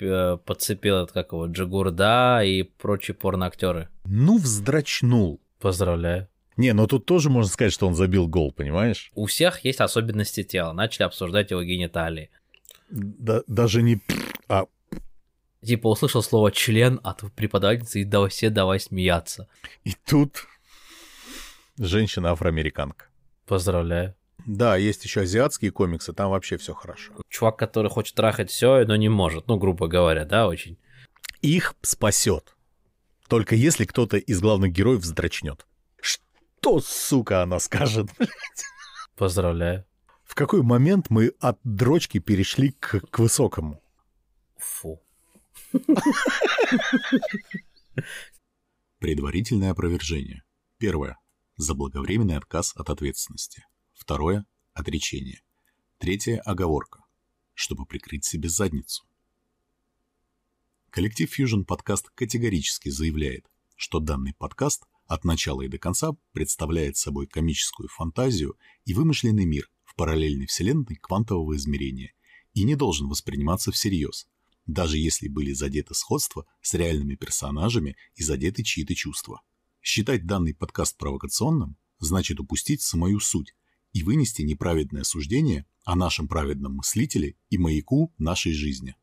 э, подцепил, это как его, Джигурда и прочие порноактеры. Ну, вздрачнул. Поздравляю. Не, но тут тоже можно сказать, что он забил гол, понимаешь? У всех есть особенности тела. Начали обсуждать его гениталии. Да, даже не... А Типа услышал слово член от преподавательницы и давай все давай смеяться. И тут женщина-афроамериканка. Поздравляю. Да, есть еще азиатские комиксы, там вообще все хорошо. Чувак, который хочет трахать все, но не может. Ну, грубо говоря, да, очень. Их спасет. Только если кто-то из главных героев вздрачнет. Что, сука, она скажет, блядь? Поздравляю. В какой момент мы от дрочки перешли к, к высокому? Фу. Предварительное опровержение. Первое. Заблаговременный отказ от ответственности. Второе. Отречение. Третье. Оговорка. Чтобы прикрыть себе задницу. Коллектив Fusion Podcast категорически заявляет, что данный подкаст от начала и до конца представляет собой комическую фантазию и вымышленный мир в параллельной вселенной квантового измерения и не должен восприниматься всерьез, даже если были задеты сходства с реальными персонажами и задеты чьи-то чувства. Считать данный подкаст провокационным значит упустить самую суть и вынести неправедное суждение о нашем праведном мыслителе и маяку нашей жизни.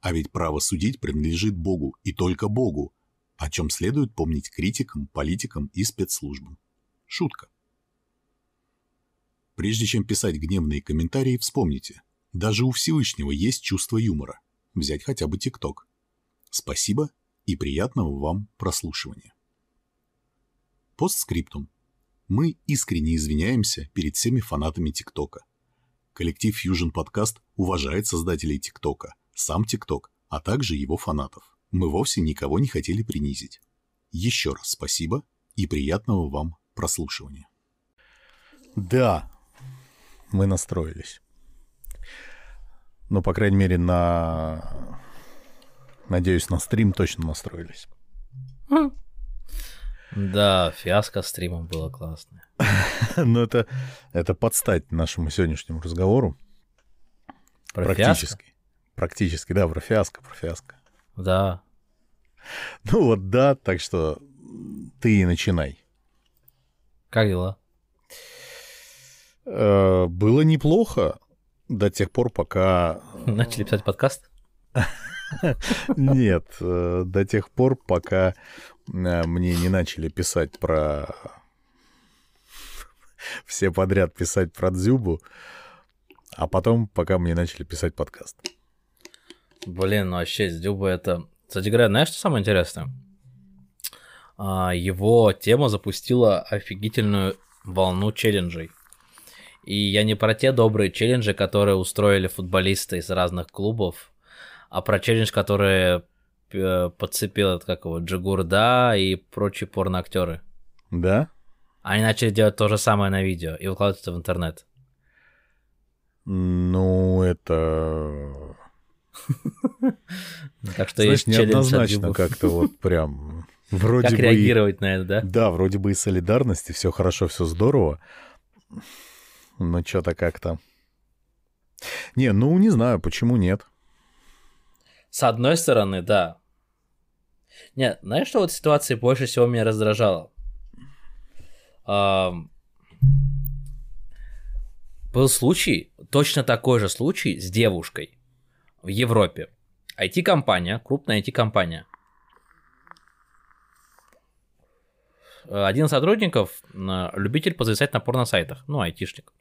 А ведь право судить принадлежит Богу и только Богу, о чем следует помнить критикам, политикам и спецслужбам. Шутка. Прежде чем писать гневные комментарии, вспомните, даже у Всевышнего есть чувство юмора. Взять хотя бы ТикТок. Спасибо и приятного вам прослушивания. Постскриптум. Мы искренне извиняемся перед всеми фанатами ТикТока. Коллектив Fusion Podcast уважает создателей ТикТока, сам ТикТок, а также его фанатов. Мы вовсе никого не хотели принизить. Еще раз спасибо и приятного вам прослушивания. Да, мы настроились. Ну, по крайней мере, на... Надеюсь, на стрим точно настроились. Да, фиаско стримом было классное. Но это, это подстать нашему сегодняшнему разговору. Про Практически. фиаско? Практически, да, про фиаско, про фиаско. Да. Ну вот да, так что ты и начинай. Как дела? Э, Было неплохо до тех пор, пока... Начали писать подкаст? Нет, э, до тех пор, пока э, мне не начали писать про... Все подряд писать про Дзюбу, а потом, пока мне начали писать подкаст. Блин, ну вообще, с Дюба это... Кстати говоря, знаешь, что самое интересное? А, Его тема запустила офигительную волну челленджей. И я не про те добрые челленджи, которые устроили футболисты из разных клубов, а про челлендж, который э, подцепил, это как его, Джигурда и прочие порноактеры. Да? Они начали делать то же самое на видео и выкладывать это в интернет. Ну, это... Так что есть неоднозначно как-то вот прям... Вроде Как реагировать на это, да? Да, вроде бы и солидарности, все хорошо, все здорово. Но что-то как-то... Не, ну не знаю, почему нет. С одной стороны, да. Нет, знаешь, что вот ситуации больше всего меня раздражало? Ам, Был случай, точно такой же случай с девушкой в Европе. IT-компания, крупная IT-компания. Э, Один из сотрудников э, любитель позависать на порно-сайтах, ну, айтишник.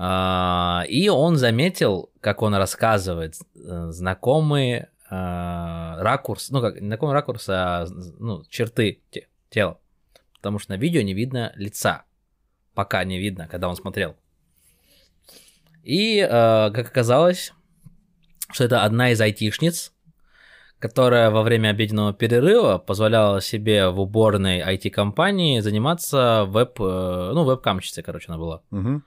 А, И он заметил, как он рассказывает, э, знакомый э, ракурс, ну, как знакомый ракурс, а ну, черты те- тела. Потому что на видео не видно лица. Пока не видно, когда он смотрел. И, э, как оказалось, что это одна из айтишниц, которая во время обеденного перерыва позволяла себе в уборной IT-компании заниматься веб, э, ну, веб-камщицей, короче, она была. Мгм.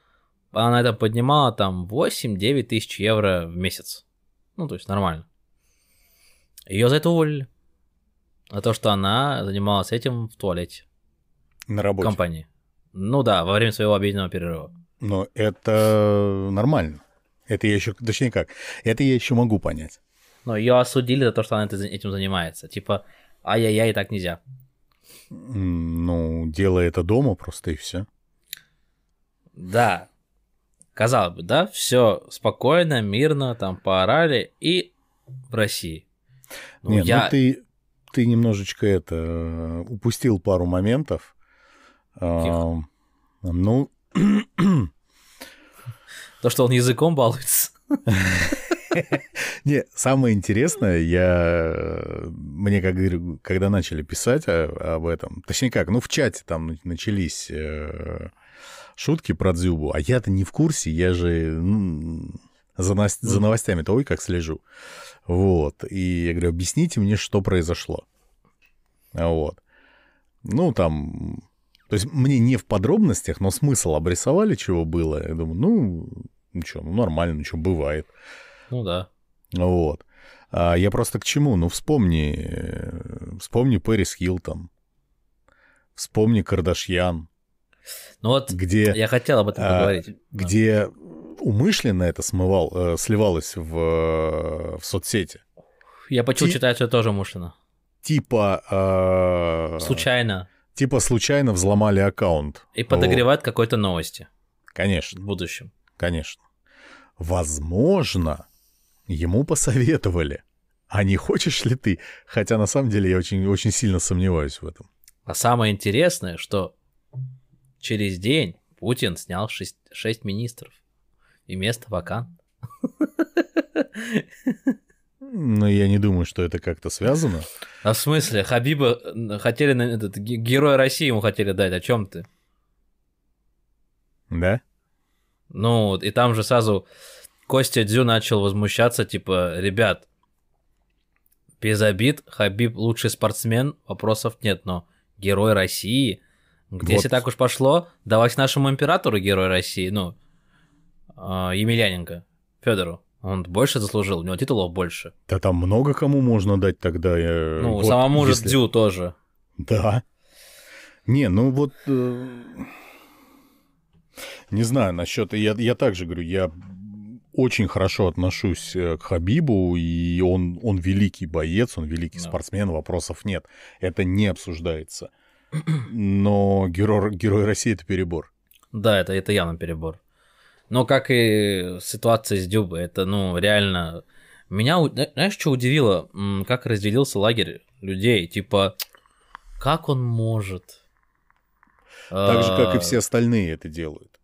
Она на это поднимала там 8-9 тысяч евро в месяц. Ну, то есть нормально. Ее за это уволили. За то, что она занималась этим в туалете На в работе. компании. Ну да, во время своего обеденного перерыва. Но это нормально. Это я еще, точнее как, это я еще могу понять. Но ее осудили за то, что она этим занимается. Типа, ай-яй-яй, так нельзя. Ну, делай это дома просто и все. Да. Казалось бы, да, все спокойно, мирно, там поорали, и в России. Ну, Нет, я... ну ты, ты немножечко это э, упустил пару моментов. А, ну, То, что он языком балуется. не, самое интересное, я э, мне как говорю, когда начали писать о- об этом, точнее как, ну в чате там начались э, шутки про Дзюбу, а я-то не в курсе, я же ну, за, нас- за новостями-то ой как слежу. Вот. И я говорю, объясните мне, что произошло. Вот. Ну, там... То есть мне не в подробностях, но смысл обрисовали, чего было. Я думаю, ну, ну что, ну нормально, ну что, бывает. Ну да. Вот. А я просто к чему? Ну, вспомни, э, вспомни Пэрис Хилтон, вспомни Кардашьян, Ну вот, где, я хотел об этом а, поговорить. где умышленно это смывал, э, сливалось в, э, в соцсети. Я почему ти- читаю, что это тоже Мушлина. Типа... э, Случайно. Типа случайно взломали аккаунт. И подогревает какой-то новости Вот. Конечно, в будущем. конечно. Возможно, ему посоветовали. А не хочешь ли ты? Хотя на самом деле я очень, очень сильно сомневаюсь в этом. А самое интересное, что через день Путин снял шесть, шесть министров. И место вакант. Но я не думаю, что это как-то связано. А в смысле, Хабиба хотели на этот ге- герой России ему хотели дать. О чем ты? Да? Ну, и там же сразу Костя Дзю начал возмущаться, типа, ребят, без обид, Хабиб лучший спортсмен, вопросов нет, но герой России, Вот. если так уж пошло, давайте нашему императору герой России, ну, а, Емельяненко, Федору. Он больше заслужил, у него титулов больше. Да там много кому можно дать тогда. э, Ну, вот самому же если- Дзю тоже. Да. Не, ну вот... э, Не знаю, насчет... Я, я также говорю, я очень хорошо отношусь э, к Хабибу, и он, он великий боец, он великий Да. спортсмен, вопросов нет. Это не обсуждается. Но герой, герой России — это перебор. Да, это, это явно перебор. Но как и ситуация с Дюбой, это, ну, реально... Меня, знаешь, что удивило? Как разделился лагерь людей. Типа, как он может? Так же, как и А, все остальные это делают.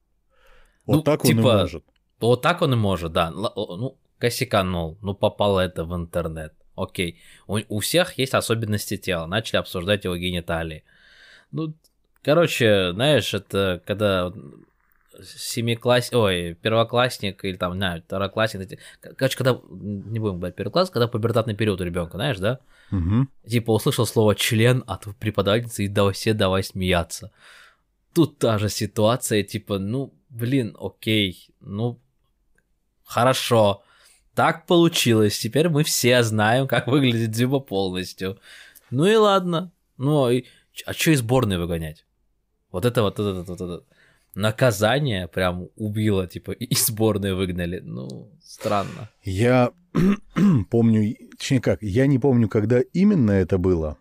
Вот ну, так он типа, и может. Вот так он и может, да. Ну, косяканул, ну, попало это в интернет. Окей. У, у всех есть особенности тела. Начали обсуждать его гениталии. Ну, короче, знаешь, это когда семикласс... Ой, первоклассник или там, не второклассник. Короче, когда, не будем говорить первокласс, когда пубертатный период у ребенка, знаешь, да? Мгм. Типа услышал слово член от преподавательницы и давай все давай смеяться. Тут та же ситуация, типа, ну, блин, окей, ну, хорошо, так получилось, теперь мы все знаем, как выглядит Дзюба полностью. Ну и ладно, ну, и, а что из сборной выгонять? Вот это вот, это, вот это, наказание прям убило, типа, и из сборной выгнали, ну, странно. Я помню, точнее как, я не помню, когда именно это было,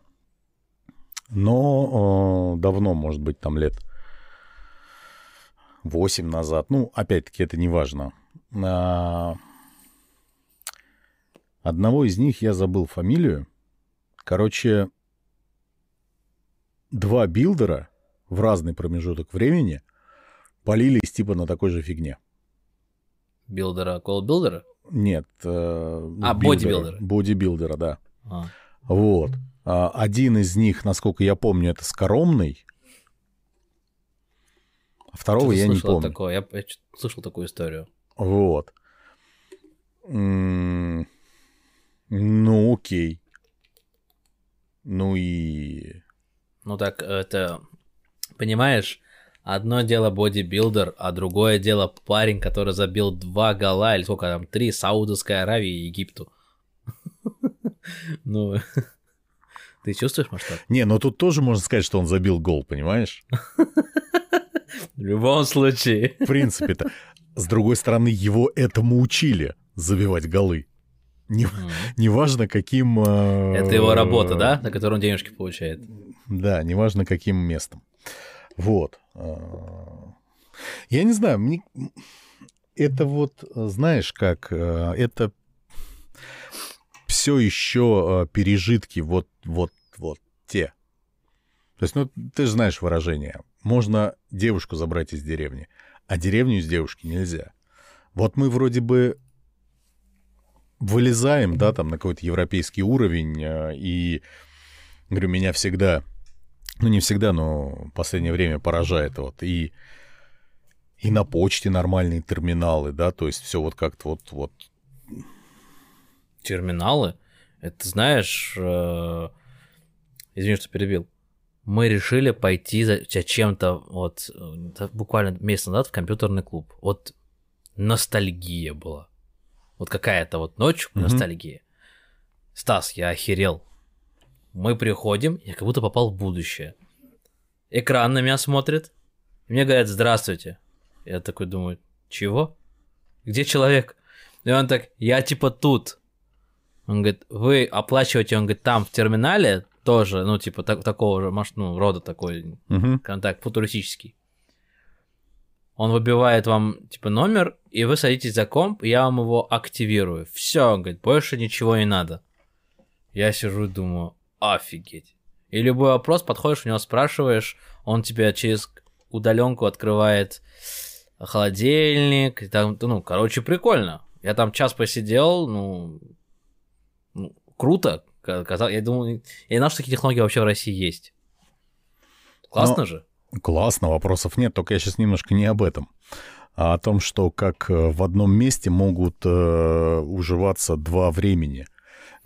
но э, давно, может быть, там лет 8 назад. Ну, опять-таки, это не важно. А, Одного из них я забыл фамилию. Короче, два билдера в разный промежуток времени полились типа на такой же фигне. Билдера, колл-билдера? Нет. э, А, билдера. бодибилдера. Бодибилдера, да. А. Вот. А, Один из них, насколько я помню, это Скоромный. А второго я не помню. Такое. Я, я слышал такую историю. Вот. Ну, окей. Ну и... Ну так, это, понимаешь, одно дело бодибилдер, а другое дело парень, который забил два гола, или сколько там, три, Саудовской Аравии и Египту. Ну, ты чувствуешь масштаб? Не, но тут тоже можно сказать, что он забил гол, понимаешь? В любом случае. В принципе-то. С другой стороны, его этому учили забивать голы. Не, Мгм. неважно, каким... э, Это его работа, да, на которую он денежки получает? Да, неважно, каким местом. Вот. э, Я не знаю, мне... это вот, э, знаешь, как... э, Это все еще пережитки вот, вот, вот те. То есть, ну, ты же знаешь выражение. Можно девушку забрать из деревни, а деревню из девушки нельзя. Вот мы вроде бы вылезаем, да, там на какой-то европейский уровень, э, и, говорю, меня всегда, ну, не всегда, но в последнее время поражает вот и и на почте нормальные терминалы, да, то есть все вот как-то вот, вот терминалы. Это знаешь, э, извини, что перебил. Мы решили пойти за чем-то вот э, буквально месяц назад в компьютерный клуб. Вот ностальгия была. Вот какая-то вот ночь ностальгия. Стас, я охерел. Мы приходим, я как будто попал в будущее. Экран на меня смотрит. и Мне говорят, здравствуйте. Я такой думаю, чего? Где человек? И он так, я типа тут. Он говорит, вы оплачиваете, он говорит, там в терминале тоже, ну, типа, так- такого же, маш- ну, рода такой, скажем так, футуристический. Он выбивает вам, типа, номер, и вы садитесь за комп, и я вам его активирую. Все, он говорит, больше ничего не надо. Я сижу и думаю, офигеть. И любой вопрос, подходишь, у него спрашиваешь, он тебе через удаленку открывает холодильник, и там, ну, короче, прикольно. Я там час посидел, ну, ну, круто. Я думал, я не знал, что такие технологии вообще в России есть. Классно Но- же. Классно, вопросов нет, только я сейчас немножко не об этом, а о том, что как э, в одном месте могут э, уживаться два времени.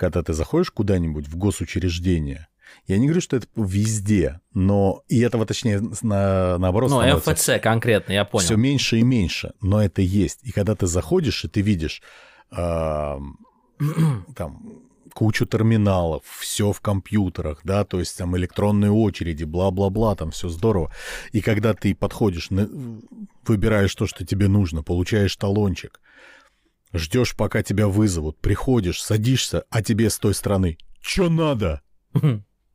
Когда ты заходишь куда-нибудь в госучреждение, я не говорю, что это везде, но и этого, точнее, на, наоборот, Ну, МФЦ конкретно, я понял. все меньше и меньше, но это есть. И когда ты заходишь, и ты видишь ам, там кучу терминалов, все в компьютерах, да, то есть там электронные очереди, бла-бла-бла, там все здорово. И когда ты подходишь, выбираешь то, что тебе нужно, получаешь талончик, ждешь, пока тебя вызовут, приходишь, садишься, а тебе с той стороны «Чё надо?»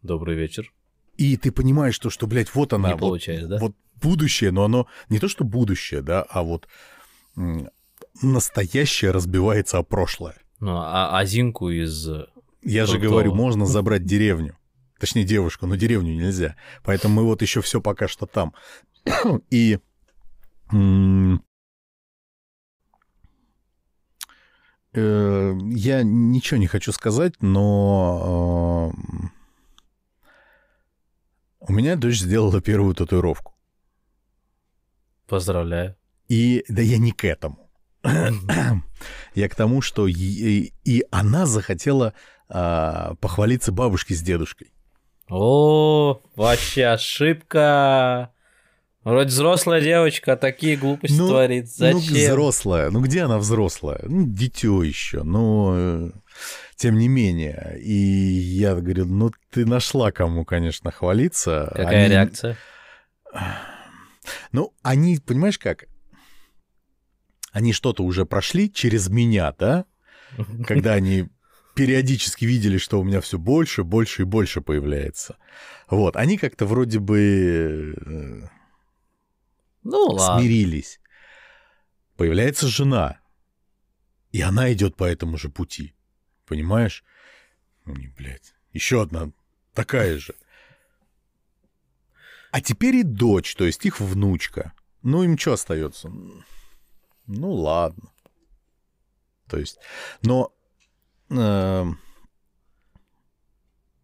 Добрый вечер. И ты понимаешь, что, что блядь, вот она, Не вот получается, да? вот будущее, но оно не то, что будущее, да, а вот настоящее разбивается о прошлое. Ну, а Азинку из... Я же говорю, можно забрать деревню. Точнее, девушку, но деревню нельзя. Поэтому мы вот еще все пока что там. И м, я ничего не хочу сказать, но э, у меня дочь сделала первую татуировку. Поздравляю. И да я не к этому. Я к тому, что и, и она захотела а, похвалиться бабушке с дедушкой. О, вообще ошибка. Вроде взрослая девочка, а такие глупости Ну, творит. Ну, Зачем? взрослая. Ну, где она взрослая? Ну, дитё еще. Но, э, тем не менее. И я говорю, ну, ты нашла кому, конечно, хвалиться. Какая Они- реакция? Ну, они, понимаешь как? Они что-то уже прошли через меня, да? когда они периодически видели, что у меня все больше, больше и больше появляется. Вот, они как-то вроде бы э, Ну ладно. смирились. Появляется жена, и она идет по этому же пути. Понимаешь? Ну, не, блядь. Еще одна такая же. А теперь и дочь, то есть их внучка. Ну, им что остается? Ну, ладно. То есть, но эм,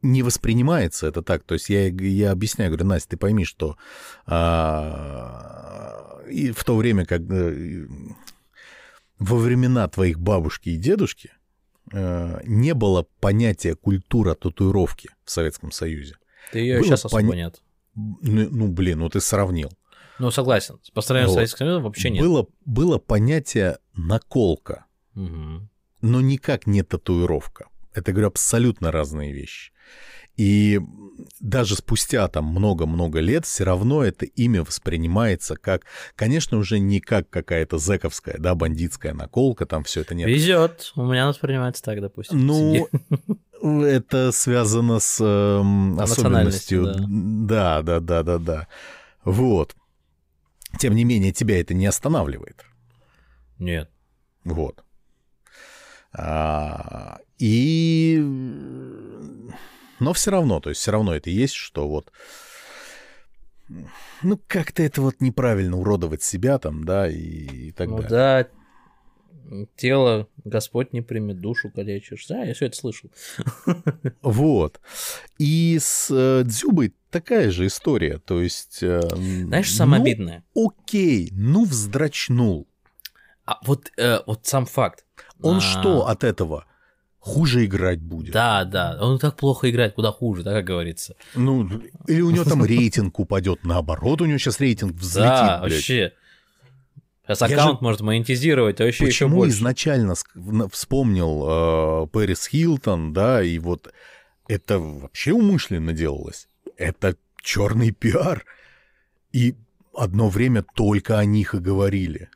не воспринимается это так. То есть я, я объясняю, говорю, Настя, ты пойми, что а, и в то время, э, во времена твоих бабушки и дедушки э, не было понятия культура татуировки в Советском Союзе. Ты ее было сейчас особо нет. Ну, ну, блин, ну ты сравнил. Ну, согласен. По сравнению с Вот. Советским Союзом вообще нет. Было, было понятие наколка, Мгм. но никак не татуировка. Это, говорю, абсолютно разные вещи. И даже спустя там много-много лет все равно это имя воспринимается как, конечно, уже не как какая-то зэковская, да, бандитская наколка, там все это нет. Везет. У меня воспринимается так, допустим. Ну, это связано с национальностью, особенностью. Да, да, да, да, да. Вот. Тем не менее, тебя это не останавливает. Нет. Вот. А, и... Но все равно, то есть все равно это есть, что вот... Ну, как-то это вот неправильно уродовать себя там, да, и, и так ну далее. да, тело Господь не примет, душу калечишь. Да, я все это слышал. Вот. И с э, Дзюбой такая же история. То есть... э, Знаешь, самое ну, обидное? Окей, ну вздрачнул. А вот, э, вот сам факт. Он А, что от этого? Хуже играть будет. Да, да, он так плохо играет, куда хуже, так как говорится. Ну, или у него там рейтинг упадет. Наоборот, у него сейчас рейтинг взлетит, да, вообще. Сейчас аккаунт же- может монетизировать, а еще еще Почему больше. изначально вспомнил э, Пэрис Хилтон, да, и вот это вообще умышленно делалось. Это черный пиар. И одно время только о них и говорили.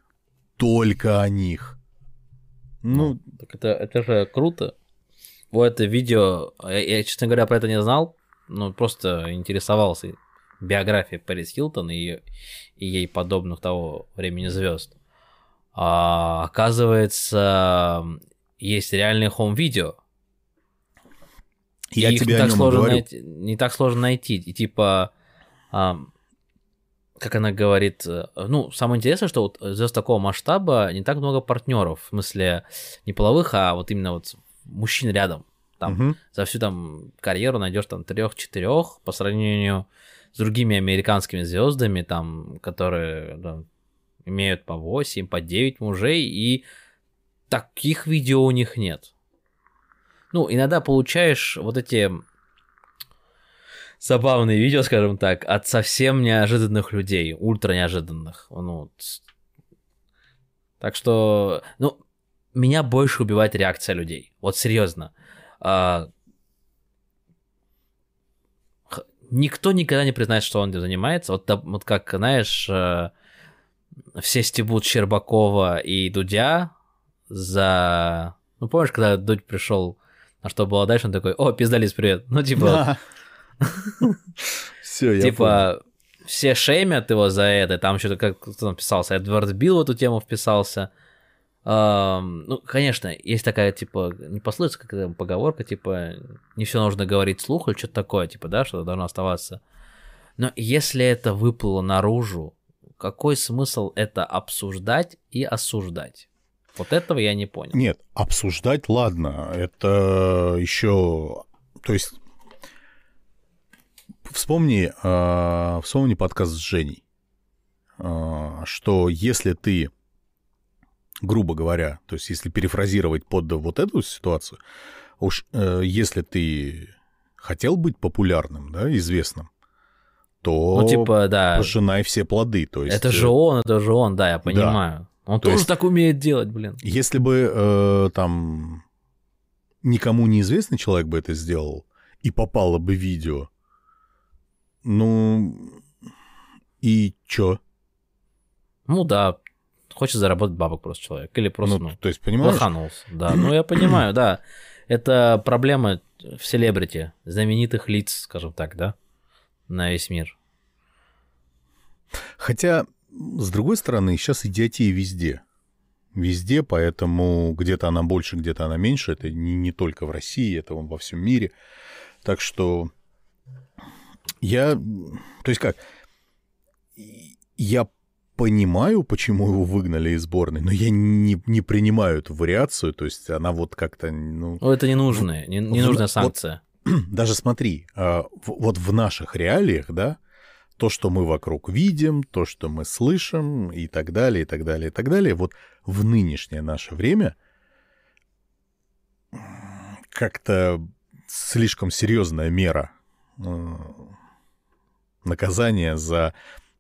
Только о них. Ну, Так это, это же круто. Вот это видео, я, я, честно говоря, про это не знал, но просто интересовался биографией Пэрис Хилтон и, и ей подобных того времени звезд. А, оказывается, есть реальные хом-видео. я Их тебе не о так сложно говорю. найти, не так сложно найти. И типа, ам, как она говорит, э, ну, самое интересное, что вот звезд такого масштаба не так много партнеров, в смысле не половых, а вот именно вот мужчин рядом. Там Мгм. за всю там карьеру найдешь там трех-четырех по сравнению с другими американскими звездами, там, которые да, имеют по 8, по 9 мужей, и таких видео у них нет. Ну, иногда получаешь вот эти забавные видео, скажем так, от совсем неожиданных людей, ультра неожиданных. Ну. Так что, ну, меня больше убивает реакция людей. Вот серьезно. А, Никто никогда не признает, что он этим занимается. Вот, вот как, знаешь, э, все стебут Щербакова и Дудя за... Ну, помнишь, когда Дудь пришел, на что было дальше, он такой, о, пиздалис, привет. Ну, типа, Все, я типа, все шеймят его за это, там что-то как кто там писался, Эдвард Билл в эту тему вписался. Ну, конечно, есть такая, типа, не послышится, как это поговорка, типа, не все нужно говорить вслух или что-то такое, типа, да, что должно оставаться. Но если это выплыло наружу, какой смысл это обсуждать и осуждать? Вот этого я не понял. Нет, обсуждать, ладно, это еще, то есть, вспомни, э, вспомни подкаст с Женей, э, что если ты, грубо говоря, то есть если перефразировать под вот эту ситуацию, уж э, если ты хотел быть популярным, да, известным, то Ну, типа, да, пожинай все плоды, то есть... это э, же он, это же он, да, я понимаю. Он То тоже есть- так умеет делать, блин. Если бы э, там никому неизвестный человек бы это сделал, и попало бы видео, ну и чё? Ну да, хочет заработать бабок просто человек. Или просто, ну, ну, то есть, понимаешь? лоханулся. Да, ну я понимаю, да. Это проблема в селебрити, знаменитых лиц, скажем так, да, на весь мир. Хотя, с другой стороны, сейчас идиотия везде. Везде, поэтому где-то она больше, где-то она меньше. Это не, не только в России, это во всем мире. Так что я... То есть как? Я понимаю, почему его выгнали из сборной, но я не, не принимаю эту вариацию. То есть она вот как-то... Ну, Ну, это ненужная, не, ненужная вот- санкция. даже смотри, а, вот в наших реалиях, да, то, что мы вокруг видим, то, что мы слышим, и так далее, и так далее, и так далее, вот в нынешнее наше время как-то слишком серьезная мера э, наказания за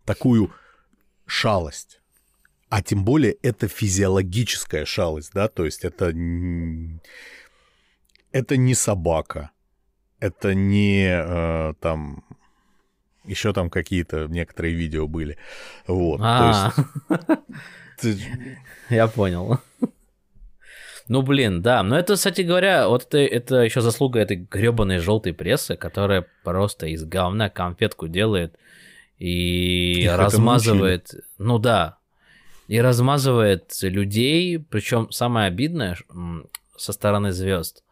такую шалость. А тем более это физиологическая шалость, да, то есть это, это не собака, Это не э, там еще там какие-то некоторые видео были. Вот. А, То есть, ты- я понял. Ну, блин, да. Но это, кстати говоря, вот это, это еще заслуга этой гребаной желтой прессы, которая просто из говна конфетку делает и Их размазывает. Ну да. И размазывает людей. Причем самое обидное со стороны звезд.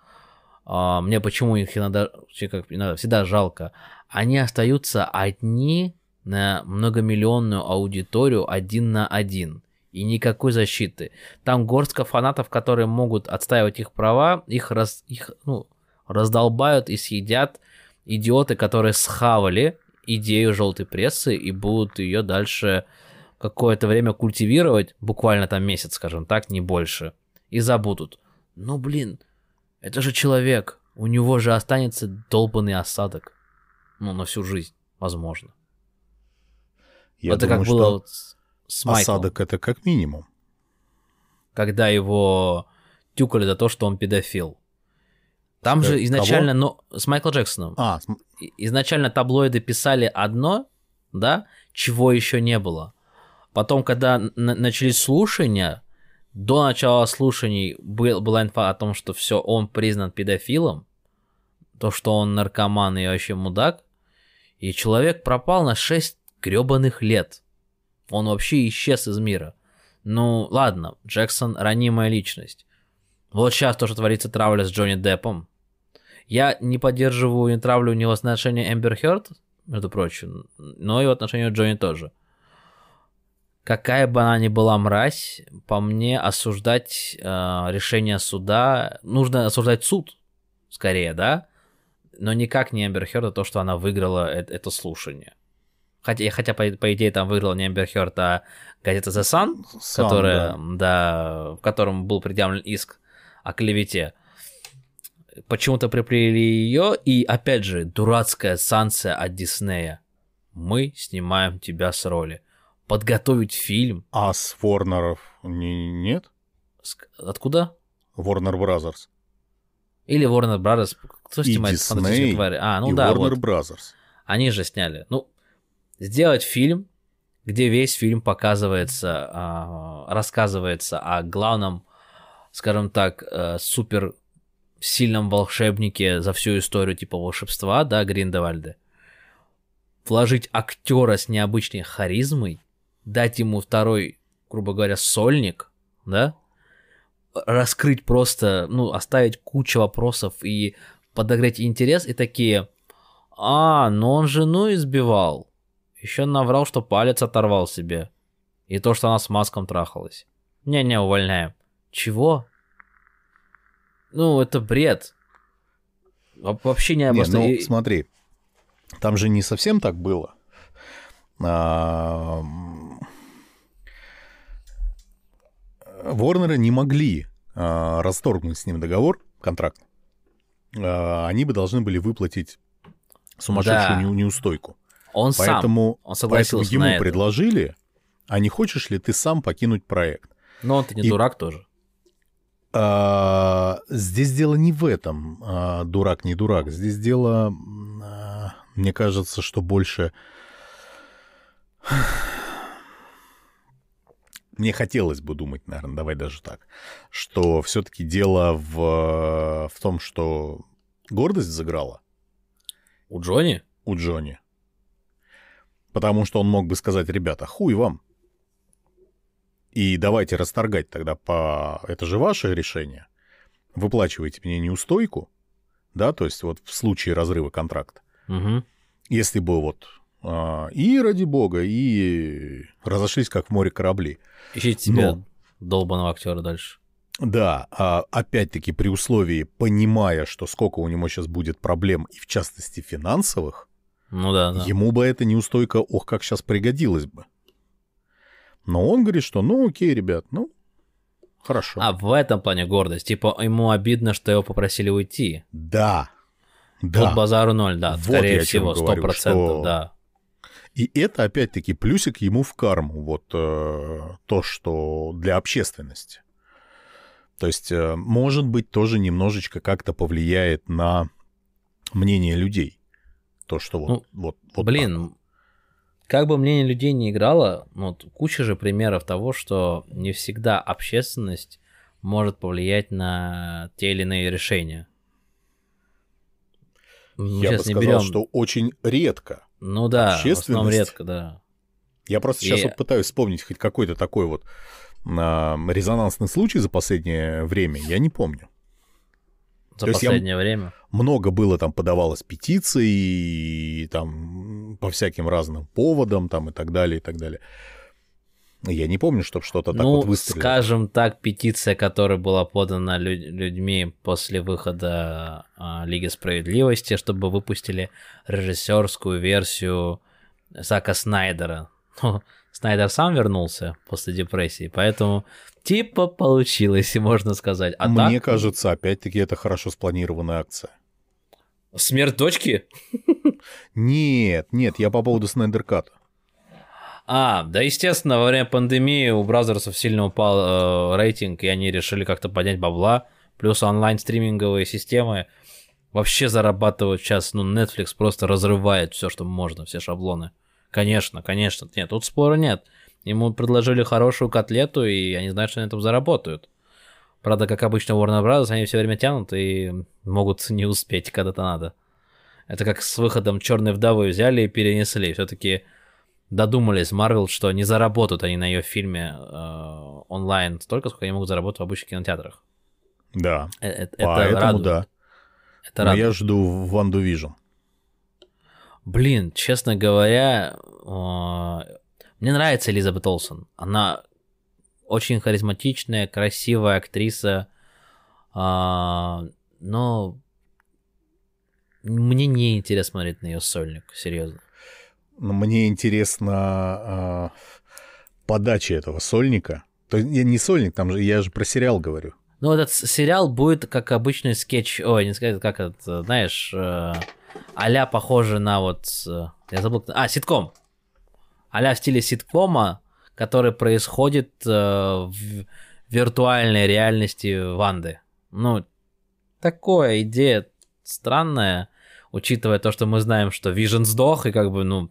а, мне почему их иногда, как, иногда всегда жалко. Они остаются одни на многомиллионную аудиторию один на один. И никакой защиты. Там горстка фанатов, которые могут отстаивать их права, их, раз, их ну, раздолбают и съедят идиоты, которые схавали идею желтой прессы и будут ее дальше какое-то время культивировать, буквально там месяц, скажем так, не больше, и забудут. Ну, блин, это же человек, у него же останется долбанный осадок. Ну, на всю жизнь, возможно. я это думаю, как было что вот с, с Майклом, осадок это как минимум. когда его тюкали за то, что он педофил. Там Э, же кого? изначально, ну, с Майклом Джексоном. А, И- изначально таблоиды писали одно, да, чего еще не было. Потом, когда н- начались слушания, до начала слушаний был, была инфа о том, что все, он признан педофилом, то, что он наркоман и вообще мудак, и человек пропал на 6 гребаных лет. Он вообще исчез из мира. Ну, ладно, Джексон ранимая личность. Вот сейчас то, что творится травля с Джонни Деппом. Я не поддерживаю, не травлю у него отношения Эмбер Хёрд, между прочим, но и в отношении Джонни тоже. Какая бы она ни была мразь, по мне осуждать э, решение суда, нужно осуждать суд, скорее, да, но никак не Эмбер Хёрд, а то, что она выиграла э- это слушание. Хотя, хотя по, по идее, там выиграла не Эмбер Хёрд, а газета The Sun, сам, которая, да. да. в котором был предъявлен иск о клевете. Почему-то приплели ее, и опять же, дурацкая санкция от Диснея. Мы снимаем тебя с роли. Подготовить фильм. А с Ворнеров не- нет? С- Откуда? Warner Brothers. Или Warner Brothers. Кто И снимает Disney, фантастические твари? А, ну и да, Warner вот. Brothers. Они же сняли. Ну, сделать фильм, где весь фильм показывается, а, рассказывается о главном, скажем так, э, супер сильном волшебнике за всю историю типа волшебства, да, Гриндевальда. Вложить актера с необычной харизмой, дать ему второй, грубо говоря, сольник, да, раскрыть просто, ну, оставить кучу вопросов и подогреть интерес, и такие, а, но он жену избивал. Еще наврал, что палец оторвал себе. И то, что она с маском трахалась. Не-не, увольняем. Чего? Ну, это бред. Во- Вообще не Не, просто... ну, смотри, там же не совсем так было. А, Ворнеры не могли а, расторгнуть с ним договор, контракт. А, Они бы должны были выплатить сумасшедшую Да. неу- неустойку. Он сам. Поэтому, Он поэтому согласился ему на это. предложили, а не хочешь ли ты сам покинуть проект? Но он-то не И- дурак тоже. А, здесь дело не в этом, а, дурак не дурак. Здесь дело, а, мне кажется, что больше... Мне хотелось бы думать, наверное, давай даже так, что все-таки дело в, в том, что гордость заграла У Джонни? у Джонни. Потому что он мог бы сказать, ребята, хуй вам. И давайте расторгать тогда по... Это же ваше решение. Выплачиваете мне неустойку, да, то есть вот в случае разрыва контракта. Угу. Если бы вот а, и ради бога, и разошлись как в море корабли. Ищите себе Но- долбаного актера дальше. Да, а опять-таки при условии, понимая, что сколько у него сейчас будет проблем, и в частности финансовых, Ну да, да. Ему бы эта неустойка, ох, как сейчас пригодилась бы. Но он говорит, что ну окей, ребят, ну, хорошо. А в этом плане гордость. Типа, ему обидно, что его попросили уйти. Да, Тут да. базару ноль, да. Вот скорее всего, сто процентов, да. И это опять-таки плюсик ему в карму, вот э, то, что для общественности. То есть, э, может быть, тоже немножечко как-то повлияет на мнение людей. То, что вот, Ну, вот, вот Блин, как бы мнение людей не играло, вот куча же примеров того, что не всегда общественность может повлиять на те или иные решения. так. Мы Я бы сказал, берем. что очень редко. Ну да, в общественность- редко, да. Я просто сейчас И- вот пытаюсь вспомнить хоть какой-то такой вот резонансный случай за последнее время. Я не помню. За То есть я- последнее время. много было там подавалось петиций и там по всяким разным поводам там и так далее и так далее. Я не помню, чтобы что-то так ну, вот выстрелило. скажем так, петиция, которая была подана лю- людьми после выхода а, Лиги Справедливости, чтобы выпустили режиссерскую версию Зака Снайдера. Ну, Снайдер сам вернулся после депрессии, поэтому типа получилось, можно сказать. А Мне так, кажется, опять-таки это хорошо спланированная акция. смерть дочки? Нет, нет, я по поводу Снайдерката. А, да, естественно, во время пандемии у браузерсов сильно упал э, рейтинг, и они решили как-то поднять бабла. Плюс онлайн-стриминговые системы вообще зарабатывают сейчас. Ну, Netflix просто разрывает все, что можно, все шаблоны. Конечно, конечно. Нет, тут спора нет. Ему предложили хорошую котлету, и они знают, что на этом заработают. Правда, как обычно, Warner Bros. они все время тянут и могут не успеть, когда-то надо. Это как с выходом Черной вдовы взяли и перенесли. Все-таки додумались Марвел, что не заработают они на ее фильме э, онлайн столько, сколько они могут заработать в обычных кинотеатрах. Да, Э- э- Это, поэтому радует. да. Это Но радует. я жду Ванду Vision. Блин, честно говоря, э, мне нравится Элизабет Олсен. Она очень харизматичная, красивая актриса, а, но мне не интересно смотреть на ее сольник, серьезно. Но Мне интересно а, подача этого сольника. То есть не сольник, там же я же про сериал говорю. Ну, этот сериал будет как обычный скетч, ой, не сказать, как это, знаешь, э, а-ля похоже на вот, э, я забыл, а, ситком. А-ля в стиле ситкома, который происходит э, в виртуальной реальности Ванды. Ну, такое идея странная, учитывая то, что мы знаем, что Вижен сдох, и как бы, ну,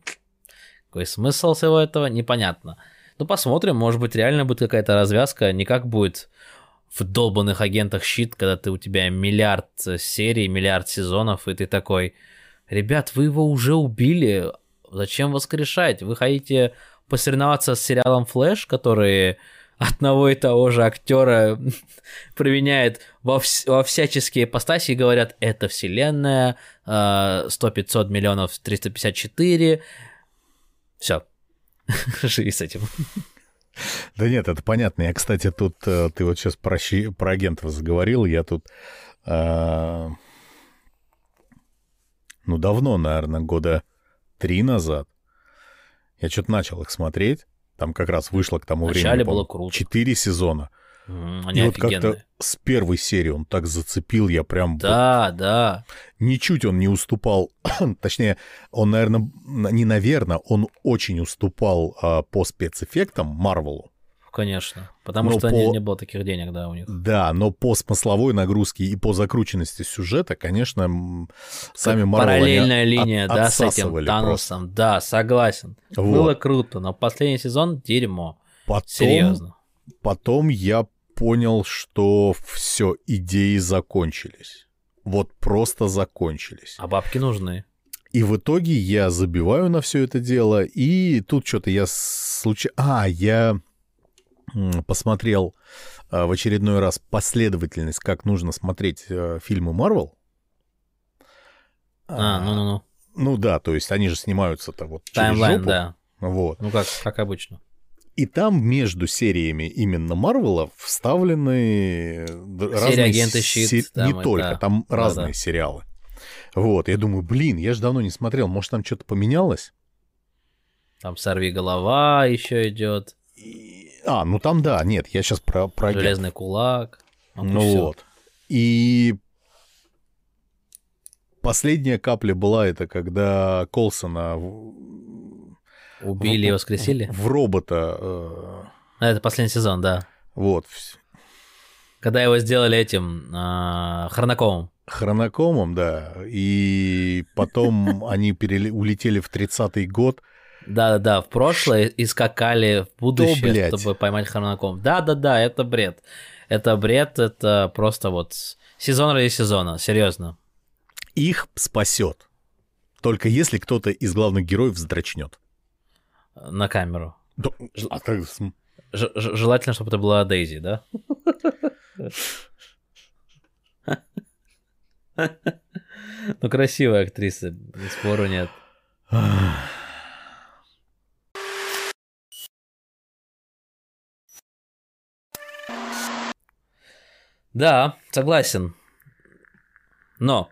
какой смысл всего этого, непонятно. Ну, посмотрим, может быть, реально будет какая-то развязка, не как будет в долбанных агентах щит, когда ты у тебя миллиард э, серий, миллиард сезонов, и ты такой, ребят, вы его уже убили, зачем воскрешать? Вы хотите посоревноваться с сериалом Флэш, который одного и того же актера применяет во, вс- во всяческие ипостаси и говорят, это вселенная, э, 100-500 миллионов 354, все, живи с этим. Да нет, это понятно. Я, кстати, тут э, ты вот сейчас про, про агентов заговорил. Я тут, э, ну, давно, наверное, года три назад, я что-то начал их смотреть. Там как раз вышло к тому Вначале времени, было круто. четыре сезона. М, Они И вот как-то с первой серии он так зацепил, я прям... вот Да, да. ничуть он не уступал, точнее, он, наверное, не наверное, он очень уступал а, по спецэффектам Марвелу. Конечно. Потому Но что не, по- не было таких денег, да, у них. Да, но по смысловой нагрузке и по закрученности сюжета, конечно, сами Марвел Параллельная линия, от- да, с этим Таносом. Да, согласен. Вот. Было круто, но последний сезон дерьмо. Потом, Серьезно. потом я понял, что все, идеи закончились. Вот просто закончились. А бабки нужны. И в итоге я забиваю на все это дело, и тут что-то я случайно... А, я посмотрел а, в очередной раз последовательность, как нужно смотреть э, фильмы Марвел. А, ну-ну-ну. Ну да, то есть они же снимаются-то вот через Таймлайн, жопу. да. Вот. Ну как, как обычно. И там между сериями именно Марвела вставлены д- разные «Агенты щит», се- там Не это- только, там да-да. разные сериалы. Вот, я думаю, блин, я же давно не смотрел, может, там что-то поменялось? Там сорви голова еще идет. И- А, ну там да, нет, я сейчас про, про агент. Железный кулак. Ну, Ну всё. вот. И последняя капля была это, когда Колсона в, Убили и в- воскресили. в робота. э, А, Это последний сезон, да. вот. Когда его сделали этим а, Хронаковым. Хронокомом, да. И потом они переле... улетели в 30-й год. Да-да-да, в прошлое и скакали в будущее, блядь? чтобы поймать хроноком. Да-да-да, это бред. Это бред, это просто вот сезон ради сезона, серьезно. Их спасет. Только если кто-то из главных героев вздрачнет. На камеру. Да, а Ж- ж- желательно, чтобы это была Дейзи, да? Ну, красивая актриса, спору нет. Да, согласен. Но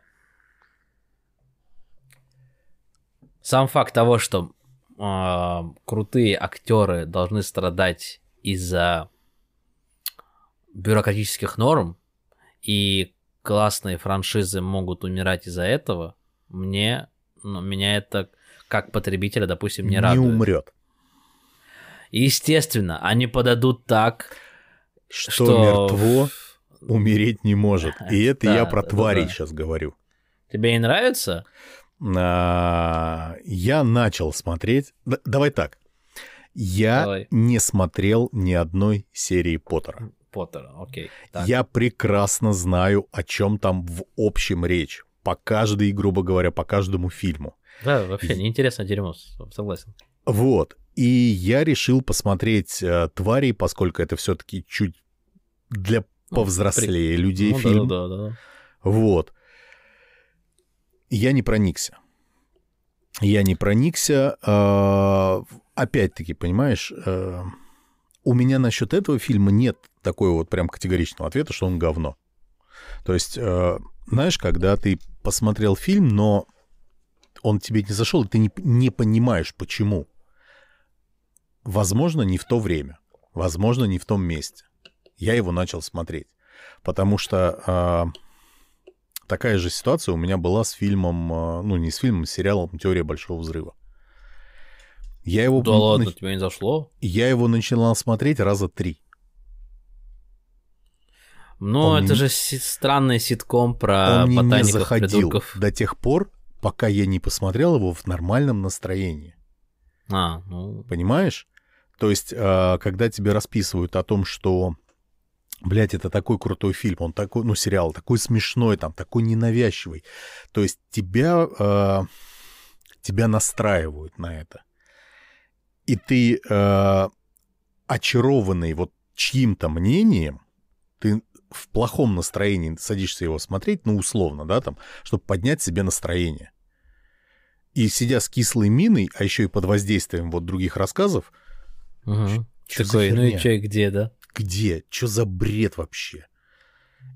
сам факт того, что а, крутые актеры должны страдать из-за бюрократических норм, и классные франшизы могут умирать из-за этого, мне, ну, меня это как потребителя, допустим, не, не радует. умрет. Естественно, они подадут так, Что, что... мертво, умереть не может. И это Да, я про тварей да. сейчас говорю. Тебе не нравится? А, я начал смотреть. Д- давай так. Я Давай. не смотрел ни одной серии Поттера. Поттера, окей. Так. Я прекрасно знаю, о чем там в общем речь. По каждой, грубо говоря, по каждому фильму. Да, вообще неинтересно дерьмо, согласен. Вот. И я решил посмотреть э, тварей, поскольку это все-таки чуть для повзрослее людей Ну, фильм. да, да, да. Вот. Я не проникся. Я не проникся. э, Опять-таки, понимаешь, э, у меня насчет этого фильма нет такого вот прям категоричного ответа, что он говно. То есть, э, знаешь, когда ты посмотрел фильм, но он тебе не зашел, и ты не, не понимаешь, почему. Возможно, не в то время. Возможно, не в том месте. Я его начал смотреть. Потому что э, такая же ситуация у меня была с фильмом, э, ну, не с фильмом, с сериалом «Теория большого взрыва». Я его, Да ладно, нач- тебе не зашло? я его начинал смотреть раза три. Ну, Он это не- же странный ситком про Он мне не ботаников, заходил придурков. до тех пор, пока я не посмотрел его в нормальном настроении. А, ну, Понимаешь? То есть, э, когда тебе расписывают о том, что, блядь, это такой крутой фильм, он такой, ну, сериал, такой смешной, там, такой ненавязчивый. То есть тебя, э, тебя настраивают на это. И ты, э, очарованный вот чьим-то мнением, ты в плохом настроении садишься его смотреть, ну, условно, да, там, чтобы поднять себе настроение. И сидя с кислой миной, а еще и под воздействием вот других рассказов, угу. Такой, ну и и где, да? Где? Что за бред вообще?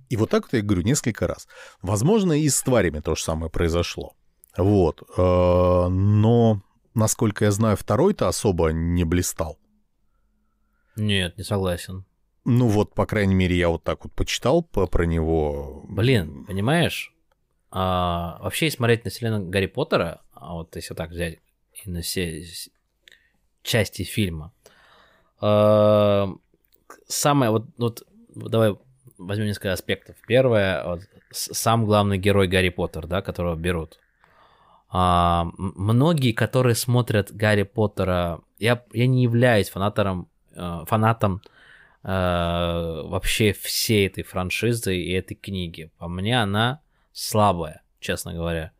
И вот так вот я говорю несколько раз. Возможно, и с тварями то же самое произошло. Вот. Э, Но, насколько я знаю, второй-то особо не блистал. Нет, не согласен. Ну вот, по крайней мере, я вот так вот почитал по- про него. Блин, понимаешь? А, вообще, если смотреть на вселенную Гарри Поттера, а вот если так взять и на все части фильма, а, самое вот, вот давай возьмем несколько аспектов. Первое, вот, сам главный герой Гарри Поттер, да, которого берут. А, многие, которые смотрят Гарри Поттера, я, я не являюсь фанатором, э, фанатом э, вообще всей этой франшизы и этой книги. По мне она слабая, честно говоря.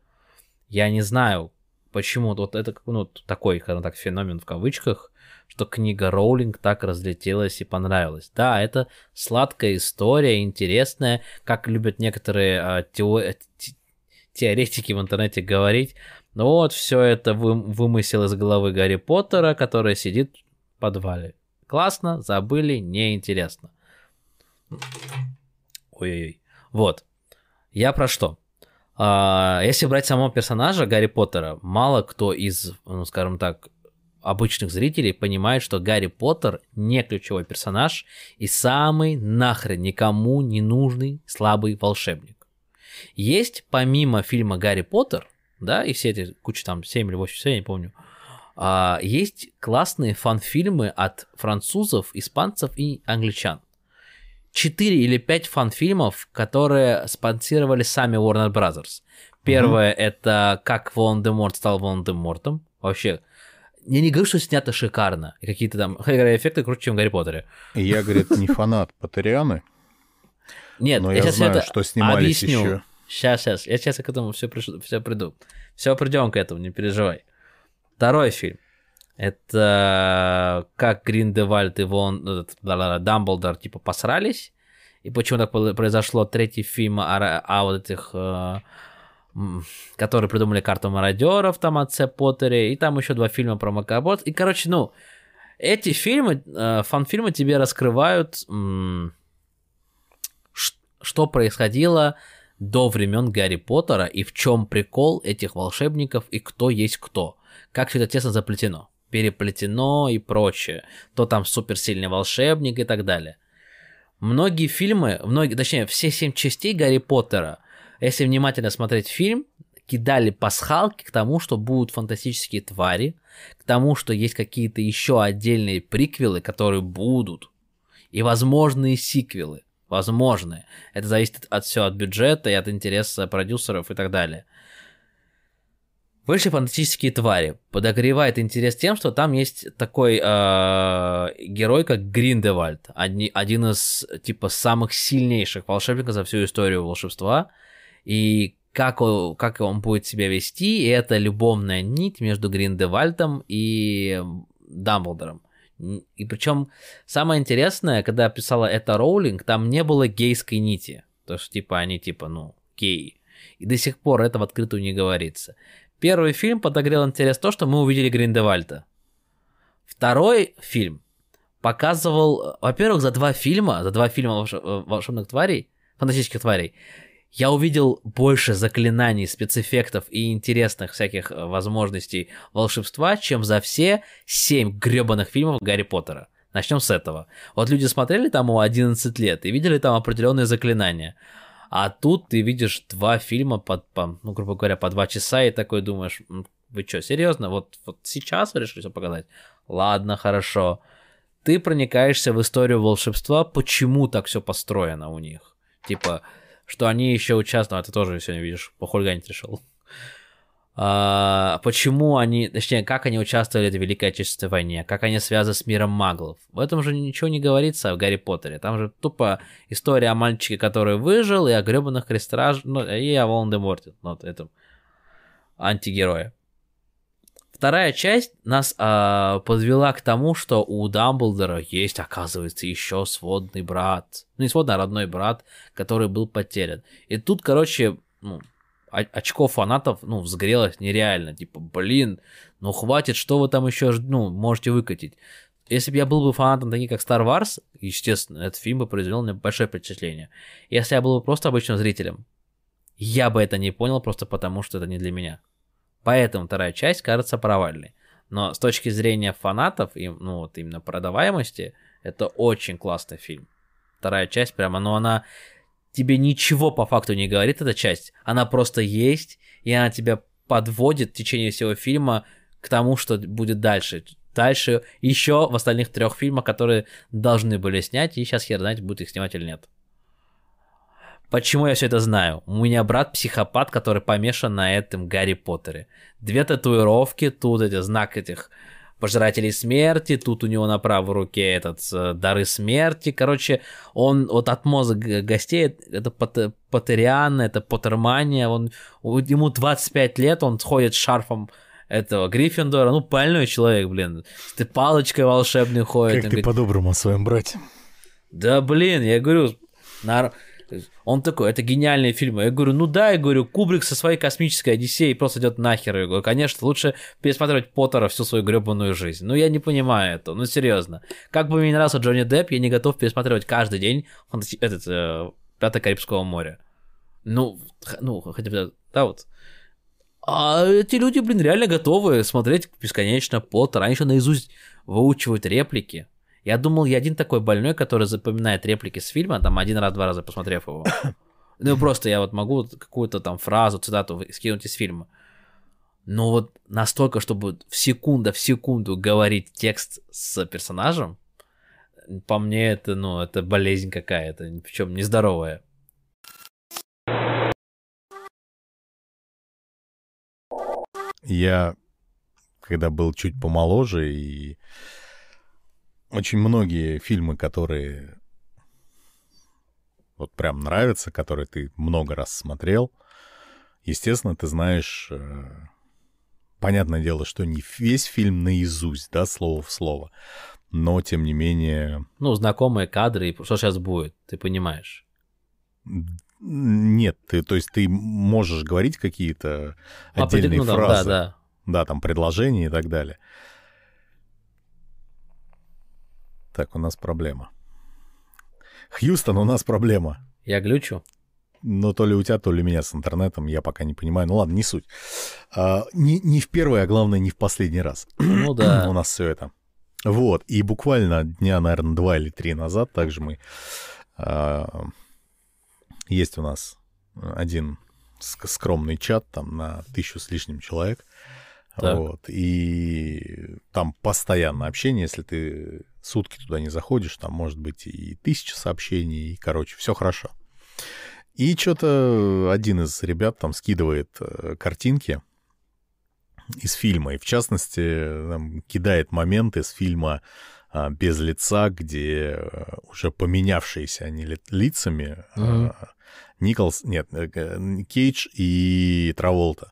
Я не знаю, почему вот это ну, такой, скажем так, феномен в кавычках, что книга Роулинг так разлетелась и понравилась. Да, это сладкая история, интересная, как любят некоторые а, тео- те- теоретики в интернете говорить. Ну вот, все это вы- вымысел из головы Гарри Поттера, который сидит в подвале. Классно, забыли, неинтересно. Ой-ой-ой. Вот. Я про что? А, если брать самого персонажа Гарри Поттера, мало кто из, ну, скажем так, обычных зрителей понимает, что Гарри Поттер не ключевой персонаж и самый нахрен никому не нужный слабый волшебник. Есть помимо фильма Гарри Поттер, да, и все эти куча там 7 или 8 я не помню, а, есть классные фан-фильмы от французов, испанцев и англичан. 4 или 5 фан-фильмов, которые спонсировали сами Warner Brothers. Первое mm-hmm. это как Волан-де-Морт стал Волан-де-Мортом. Вообще, я не говорю, что снято шикарно. И какие-то там эффекты круче, чем в Гарри Поттере. Я, говорит, не фанат Поттерианы. Нет, но я, я сейчас знаю, это что снимались объясню. еще. Сейчас, сейчас. Я сейчас к этому все, пришло, все приду. Все придем к этому, не переживай. Второй фильм. Это как Гриндевальд и Вон, Дамблдор типа посрались. И почему так произошло третий фильм о, о вот этих, э, которые придумали карту мародеров, там от Сэп Поттере, и там еще два фильма про Макабот. И, короче, ну, эти фильмы, э, фан-фильмы тебе раскрывают, м, что происходило до времен Гарри Поттера и в чем прикол этих волшебников и кто есть кто. Как все это тесно заплетено, переплетено и прочее. То там суперсильный волшебник и так далее. Многие фильмы, многие, точнее, все семь частей Гарри Поттера, если внимательно смотреть фильм, кидали пасхалки к тому, что будут фантастические твари, к тому, что есть какие-то еще отдельные приквелы, которые будут, и возможные сиквелы, возможные. Это зависит от все от бюджета и от интереса продюсеров и так далее. Вышли фантастические твари. Подогревает интерес тем, что там есть такой э, герой, как Гриндевальд. Одни, один из, типа, самых сильнейших волшебников за всю историю волшебства. И как он, как он будет себя вести, и это любовная нить между Гриндевальдом и Дамблдором. И причем самое интересное, когда писала это Роулинг, там не было гейской нити. То есть, типа, они, типа, ну, геи. И до сих пор это в открытую не говорится. Первый фильм подогрел интерес то, что мы увидели Гриндевальда. Второй фильм показывал, во-первых, за два фильма, за два фильма волш... волшебных тварей, фантастических тварей, я увидел больше заклинаний, спецэффектов и интересных всяких возможностей волшебства, чем за все семь гребаных фильмов Гарри Поттера. Начнем с этого. Вот люди смотрели там у 11 лет и видели там определенные заклинания. А тут ты видишь два фильма, под, по, ну, грубо говоря, по два часа, и такой думаешь, вы что, серьезно? Вот, вот сейчас вы решили все показать? Ладно, хорошо. Ты проникаешься в историю волшебства, почему так все построено у них. Типа, что они еще участвуют, а ты тоже сегодня видишь, похулиганить решил. А, почему они, точнее, как они участвовали в Великой Отечественной войне, как они связаны с миром маглов. В этом же ничего не говорится в Гарри Поттере. Там же тупо история о мальчике, который выжил, и о гребаных крестраж... ну, и о Волан-де-Морте, вот этом антигерое. Вторая часть нас а, подвела к тому, что у Дамблдора есть, оказывается, еще сводный брат. Ну, не сводный, а родной брат, который был потерян. И тут, короче, ну, очков фанатов, ну, взгрелось нереально. Типа, блин, ну хватит, что вы там еще, ну, можете выкатить. Если бы я был бы фанатом таких, как Star Wars, естественно, этот фильм бы произвел мне большое впечатление. Если я был бы просто обычным зрителем, я бы это не понял просто потому, что это не для меня. Поэтому вторая часть кажется провальной. Но с точки зрения фанатов и, ну, вот именно продаваемости, это очень классный фильм. Вторая часть прямо, но она тебе ничего по факту не говорит эта часть. Она просто есть, и она тебя подводит в течение всего фильма к тому, что будет дальше. Дальше еще в остальных трех фильмах, которые должны были снять, и сейчас хер знать, будет их снимать или нет. Почему я все это знаю? У меня брат психопат, который помешан на этом Гарри Поттере. Две татуировки, тут эти знак этих пожирателей смерти, тут у него на правой руке этот э, дары смерти, короче, он вот от мозга гостей, это Поттериан, это Поттермания, он, ему 25 лет, он ходит с шарфом этого Гриффиндора, ну, больной человек, блин, с ты палочкой волшебной ходит. Как ты говорит, по-доброму о своем брате. Да, блин, я говорю, на... Он такой, это гениальные фильмы. Я говорю, ну да, я говорю, Кубрик со своей космической Одиссеей просто идет нахер. Я говорю, конечно, лучше пересматривать Поттера всю свою гребаную жизнь. Ну я не понимаю это, ну серьезно. Как бы мне не нравился Джонни Депп, я не готов пересматривать каждый день этот э, Пятое Карибского моря. Ну, ну, хотя бы, да, вот. А эти люди, блин, реально готовы смотреть бесконечно Поттер. Они еще наизусть выучивают реплики. Я думал, я один такой больной, который запоминает реплики с фильма, там один раз, два раза посмотрев его. Ну, просто я вот могу какую-то там фразу, цитату скинуть из фильма. Но вот настолько, чтобы в секунду в секунду говорить текст с персонажем, по мне это, ну, это болезнь какая-то, причем нездоровая. Я, когда был чуть помоложе, и очень многие фильмы, которые вот прям нравятся, которые ты много раз смотрел, естественно, ты знаешь, э, понятное дело, что не весь фильм наизусть, да, слово в слово, но тем не менее... Ну, знакомые кадры, и что сейчас будет, ты понимаешь. Нет, ты, то есть ты можешь говорить какие-то отдельные ну, фразы. Да, да. Да, там предложения и так далее. Так, у нас проблема. Хьюстон, у нас проблема. Я глючу? Ну, то ли у тебя, то ли у меня с интернетом, я пока не понимаю. Ну ладно, не суть. А, не, не в первый, а главное, не в последний раз. Ну да. у нас все это. Вот, и буквально дня, наверное, два или три назад также мы... А, есть у нас один скромный чат там на тысячу с лишним человек. Так. Вот, и там постоянно общение, если ты сутки туда не заходишь, там может быть и тысяча сообщений, и, короче, все хорошо. И что-то один из ребят там скидывает э, картинки из фильма, и в частности там, кидает моменты из фильма а, без лица, где э, уже поменявшиеся они лицами mm-hmm. Николс, нет, э, Кейдж и Траволта.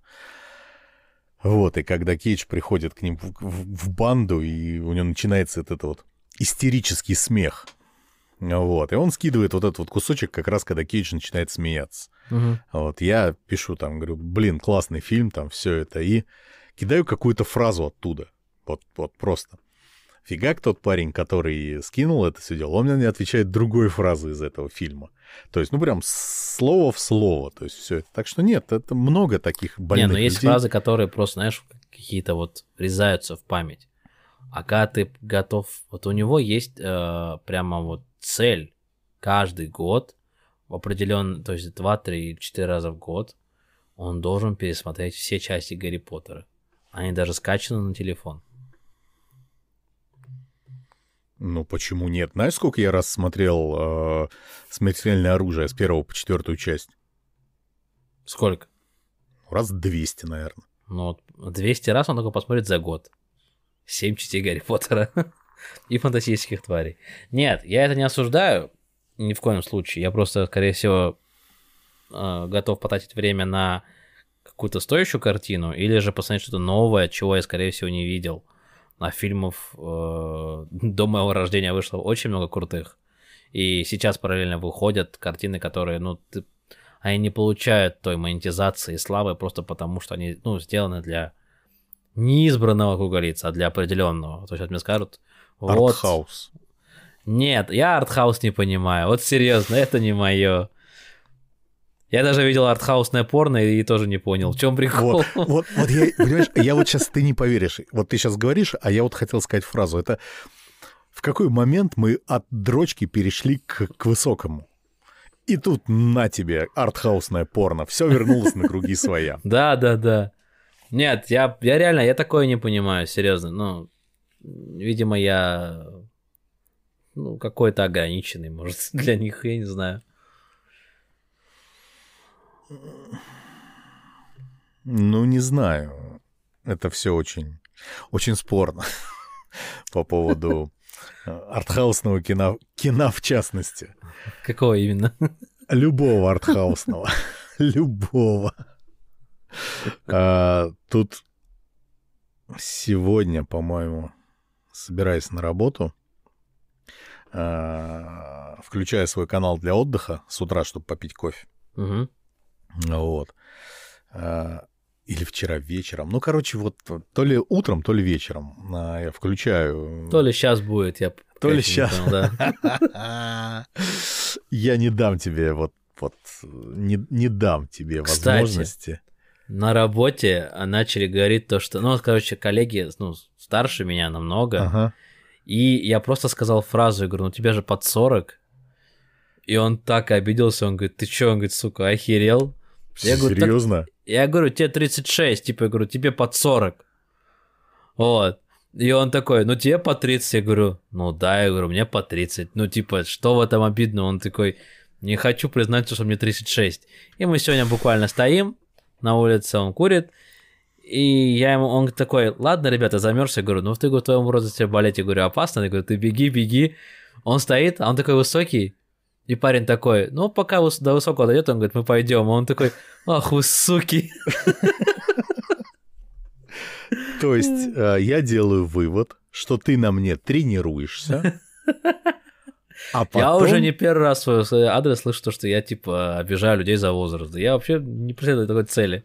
Вот, и когда Кейдж приходит к ним в, в, в банду, и у него начинается вот это вот истерический смех. Вот, и он скидывает вот этот вот кусочек, как раз когда Кейдж начинает смеяться. Угу. Вот, я пишу там, говорю, блин, классный фильм, там все это, и кидаю какую-то фразу оттуда. Вот, вот просто. Фигак тот парень, который скинул это все дело, он мне отвечает другой фразой из этого фильма. То есть, ну, прям слово в слово. То есть, все это. Так что нет, это много таких больных Не, но есть фразы, которые просто, знаешь, какие-то вот врезаются в память. А когда ты готов... Вот у него есть э, прямо вот цель каждый год в определенный, то есть 2, 3, 4 раза в год он должен пересмотреть все части Гарри Поттера. Они даже скачаны на телефон. Ну, почему нет? Знаешь, сколько я раз смотрел э, «Смертельное оружие» с первого по четвертую часть? Сколько? Раз 200, наверное. Ну, 200 раз он только посмотрит за год. 7 частей Гарри Поттера и фантастических тварей. Нет, я это не осуждаю ни в коем случае. Я просто, скорее всего, э, готов потратить время на какую-то стоящую картину или же посмотреть что-то новое, чего я, скорее всего, не видел а фильмов э, до моего рождения вышло очень много крутых. И сейчас параллельно выходят картины, которые, ну, ты, они не получают той монетизации и славы просто потому, что они, ну, сделаны для не избранного, как говорится, а для определенного. То есть вот мне скажут, вот... Артхаус. Нет, я артхаус не понимаю. Вот серьезно, это не мое. Я даже видел артхаусное порно и тоже не понял, в чем прикол. Вот, вот, вот я, понимаешь, я вот сейчас, ты не поверишь, вот ты сейчас говоришь, а я вот хотел сказать фразу, это в какой момент мы от дрочки перешли к, к высокому? И тут на тебе артхаусное порно, все вернулось на круги своя. Да, да, да. Нет, я, я реально, я такое не понимаю, серьезно. Ну, видимо, я ну, какой-то ограниченный, может, для них, я не знаю. Ну, не знаю. Это все очень, очень спорно по поводу э, артхаусного кино, кино в частности. Какого именно? Любого артхаусного. Любого. А, тут сегодня, по-моему, собираясь на работу, а, включая свой канал для отдыха с утра, чтобы попить кофе. Угу. Вот. А, или вчера вечером. Ну, короче, вот то ли утром, то ли вечером я включаю. То ли сейчас будет, я То ли сейчас. да. Я не дам тебе вот, вот не, не дам тебе возможности. На работе начали говорить то, что, ну, короче, коллеги, ну, старше меня намного, ага. и я просто сказал фразу, я говорю, ну, тебе же под 40, и он так обиделся, он говорит, ты чё, он говорит, сука, охерел? Я говорю, Серьезно? Так, я говорю, тебе 36, типа, я говорю, тебе под 40. Вот. И он такой, ну тебе по 30, я говорю, ну да, я говорю, мне по 30. Ну типа, что в этом обидно? Он такой, не хочу признаться, что мне 36. И мы сегодня буквально стоим на улице, он курит, и я ему, он такой, ладно, ребята, замерз, я говорю, ну ты в твоем возрасте болеть, я говорю, опасно, я говорю, ты беги, беги. Он стоит, а он такой высокий, и парень такой, ну, пока до высокого дойдет, он говорит, мы пойдем. А он такой, ах вы суки. То есть э, я делаю вывод, что ты на мне тренируешься, а потом... Я уже не первый раз свой адрес слышу, что я, типа, обижаю людей за возраст. Я вообще не преследую такой цели.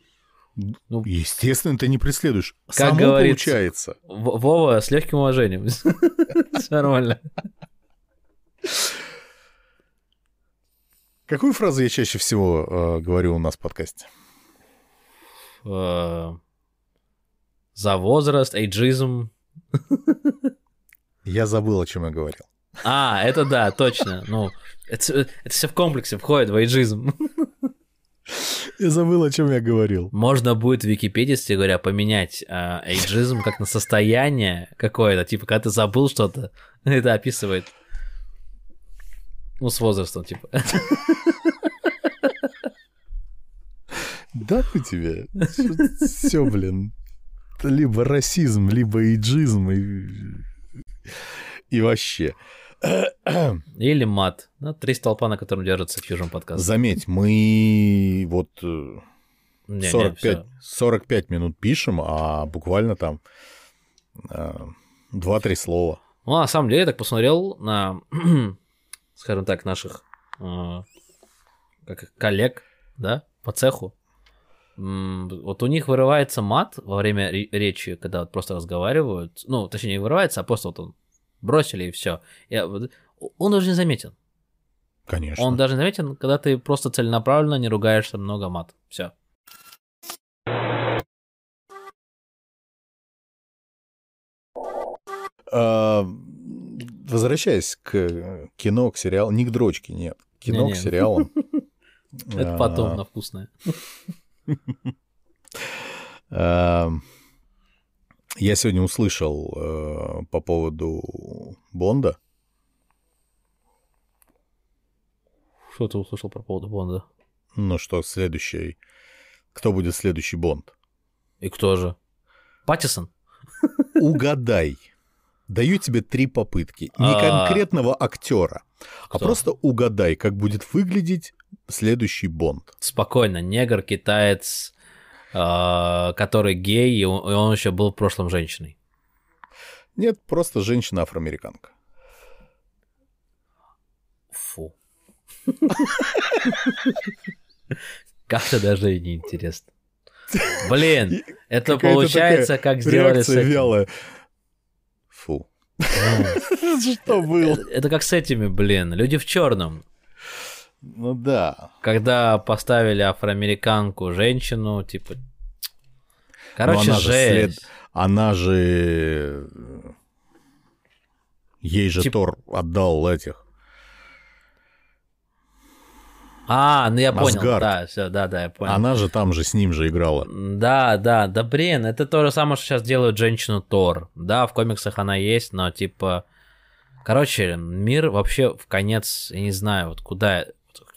Ну, Естественно, ты не преследуешь. Как Само говорится, получается. Вова, с легким уважением. Нормально. Какую фразу я чаще всего э, говорю у нас в подкасте? Э, за возраст, эйджизм. Я забыл, о чем я говорил. А, это да, точно. Ну, это, это все в комплексе входит в эйджизм. Я забыл, о чем я говорил. Можно будет в Википедии, кстати говоря, поменять э, эйджизм как на состояние какое-то. Типа, когда ты забыл что-то, это описывает. Ну, с возрастом, типа. Да ну тебе. Все, блин. Либо расизм, либо иджизм и, и вообще. Или мат. Ну, три столпа, на котором держится Fusion подкаст. Заметь, мы вот 45, э, не, 45 минут пишем, а буквально там 2-3 э, слова. Ну, на самом деле, я так посмотрел на скажем так, наших э, как, коллег, да, по цеху. Вот у них вырывается мат во время речи, когда вот просто разговаривают. Ну, точнее, не вырывается, а просто вот он бросили и все. Он даже не заметен. Конечно. Он даже заметен, когда ты просто целенаправленно не ругаешься много мат. Все. Uh, возвращаясь к кино, к сериалу, не к дрочке, нет. Кино не, не. к сериалам. Это потом на вкусное. Я сегодня услышал э, по поводу Бонда. Что ты услышал по поводу Бонда? Ну что, следующий... Кто будет следующий Бонд? И кто же? Паттисон? Угадай. Даю тебе три попытки. Не а. конкретного актера, а просто угадай, как будет выглядеть следующий Бонд. Спокойно, негр, китаец, который гей, и он еще был в прошлом женщиной. Нет, просто женщина-афроамериканка. Фу. Как-то даже и неинтересно. Блин, это получается, как сделали с вялая. Фу. Что было? Это как с этими, блин, люди в черном. Ну да. Когда поставили афроамериканку женщину, типа. Короче, она жесть. Же Она же. Ей же Тип... Тор отдал этих А, ну я понял, да, все, да, да, я понял. Она же там же с ним же играла. Да, да, да, блин, это то же самое, что сейчас делают женщину Тор. Да, в комиксах она есть, но типа... Короче, мир вообще в конец, я не знаю, вот куда,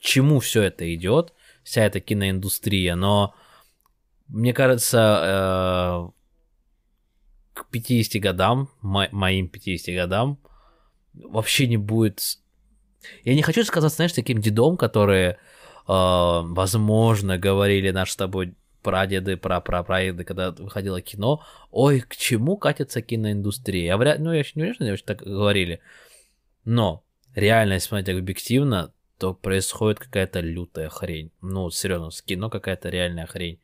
чему все это идет, вся эта киноиндустрия, но мне кажется, э, к 50 годам, мо- моим 50 годам, вообще не будет я не хочу сказать, знаешь, таким дедом, которые, э, возможно, говорили наш с тобой прадеды, прапрапрадеды, когда выходило кино, ой, к чему катится киноиндустрия? Я вряд, ну, я не уверен, что они так говорили. Но реально, если смотреть объективно, то происходит какая-то лютая хрень. Ну, серьезно, с кино какая-то реальная хрень.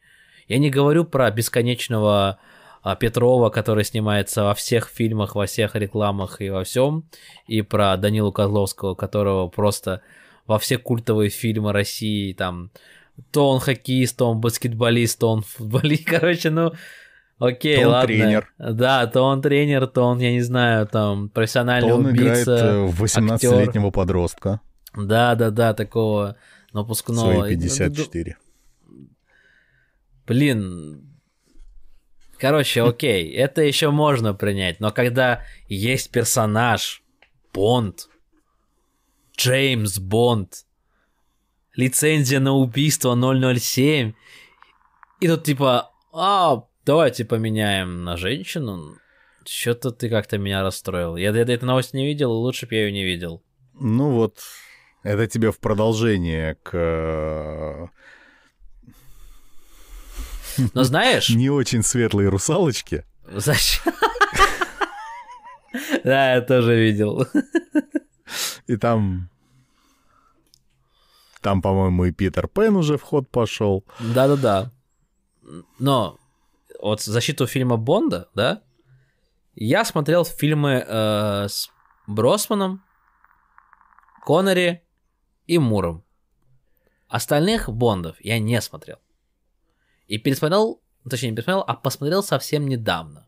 Я не говорю про бесконечного а, Петрова, который снимается во всех фильмах, во всех рекламах и во всем, и про Данилу Козловского, которого просто во все культовые фильмы России, там, то он хоккеист, то он баскетболист, то он футболист, короче, ну, окей, то он ладно. тренер. Да, то он тренер, то он, я не знаю, там, профессиональный то он убийца, играет 18-летнего подростка. Да, да, да, такого напускного. Свои 54. Блин, Короче, окей, это еще можно принять, но когда есть персонаж Бонд, Джеймс Бонд, лицензия на убийство 007, и тут типа, а, давайте поменяем на женщину, что-то ты как-то меня расстроил. Я, я эту новость не видел, лучше бы я ее не видел. Ну вот, это тебе в продолжение к э, Но знаешь... не очень светлой русалочке. Зачем? Да, я тоже видел. И там... Там, по-моему, и Питер Пен уже в ход пошел. Да-да-да. Но вот защиту фильма Бонда, да, я смотрел фильмы э, с Бросманом, Коннери и Муром. Остальных Бондов я не смотрел. И пересмотрел, точнее не пересмотрел, а посмотрел совсем недавно.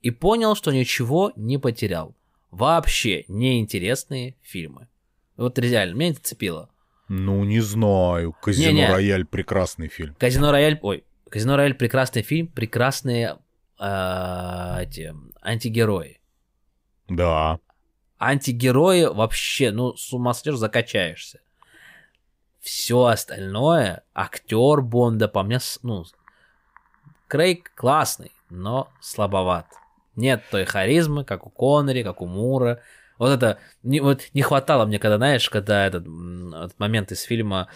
И понял, что ничего не потерял. Вообще неинтересные фильмы. Вот реально, меня это цепило. Ну, не знаю. Казино Не-не. Рояль прекрасный фильм. Казино Рояль, ой, Казино Рояль прекрасный фильм, прекрасные э, эти антигерои. Да. Антигерои вообще, ну, с ума сойдешь, закачаешься. Все остальное, актер Бонда, по мне, ну, Крейг классный, но слабоват. Нет той харизмы, как у Коннери, как у Мура. Вот это, не, вот не хватало мне, когда, знаешь, когда этот, этот момент из фильма,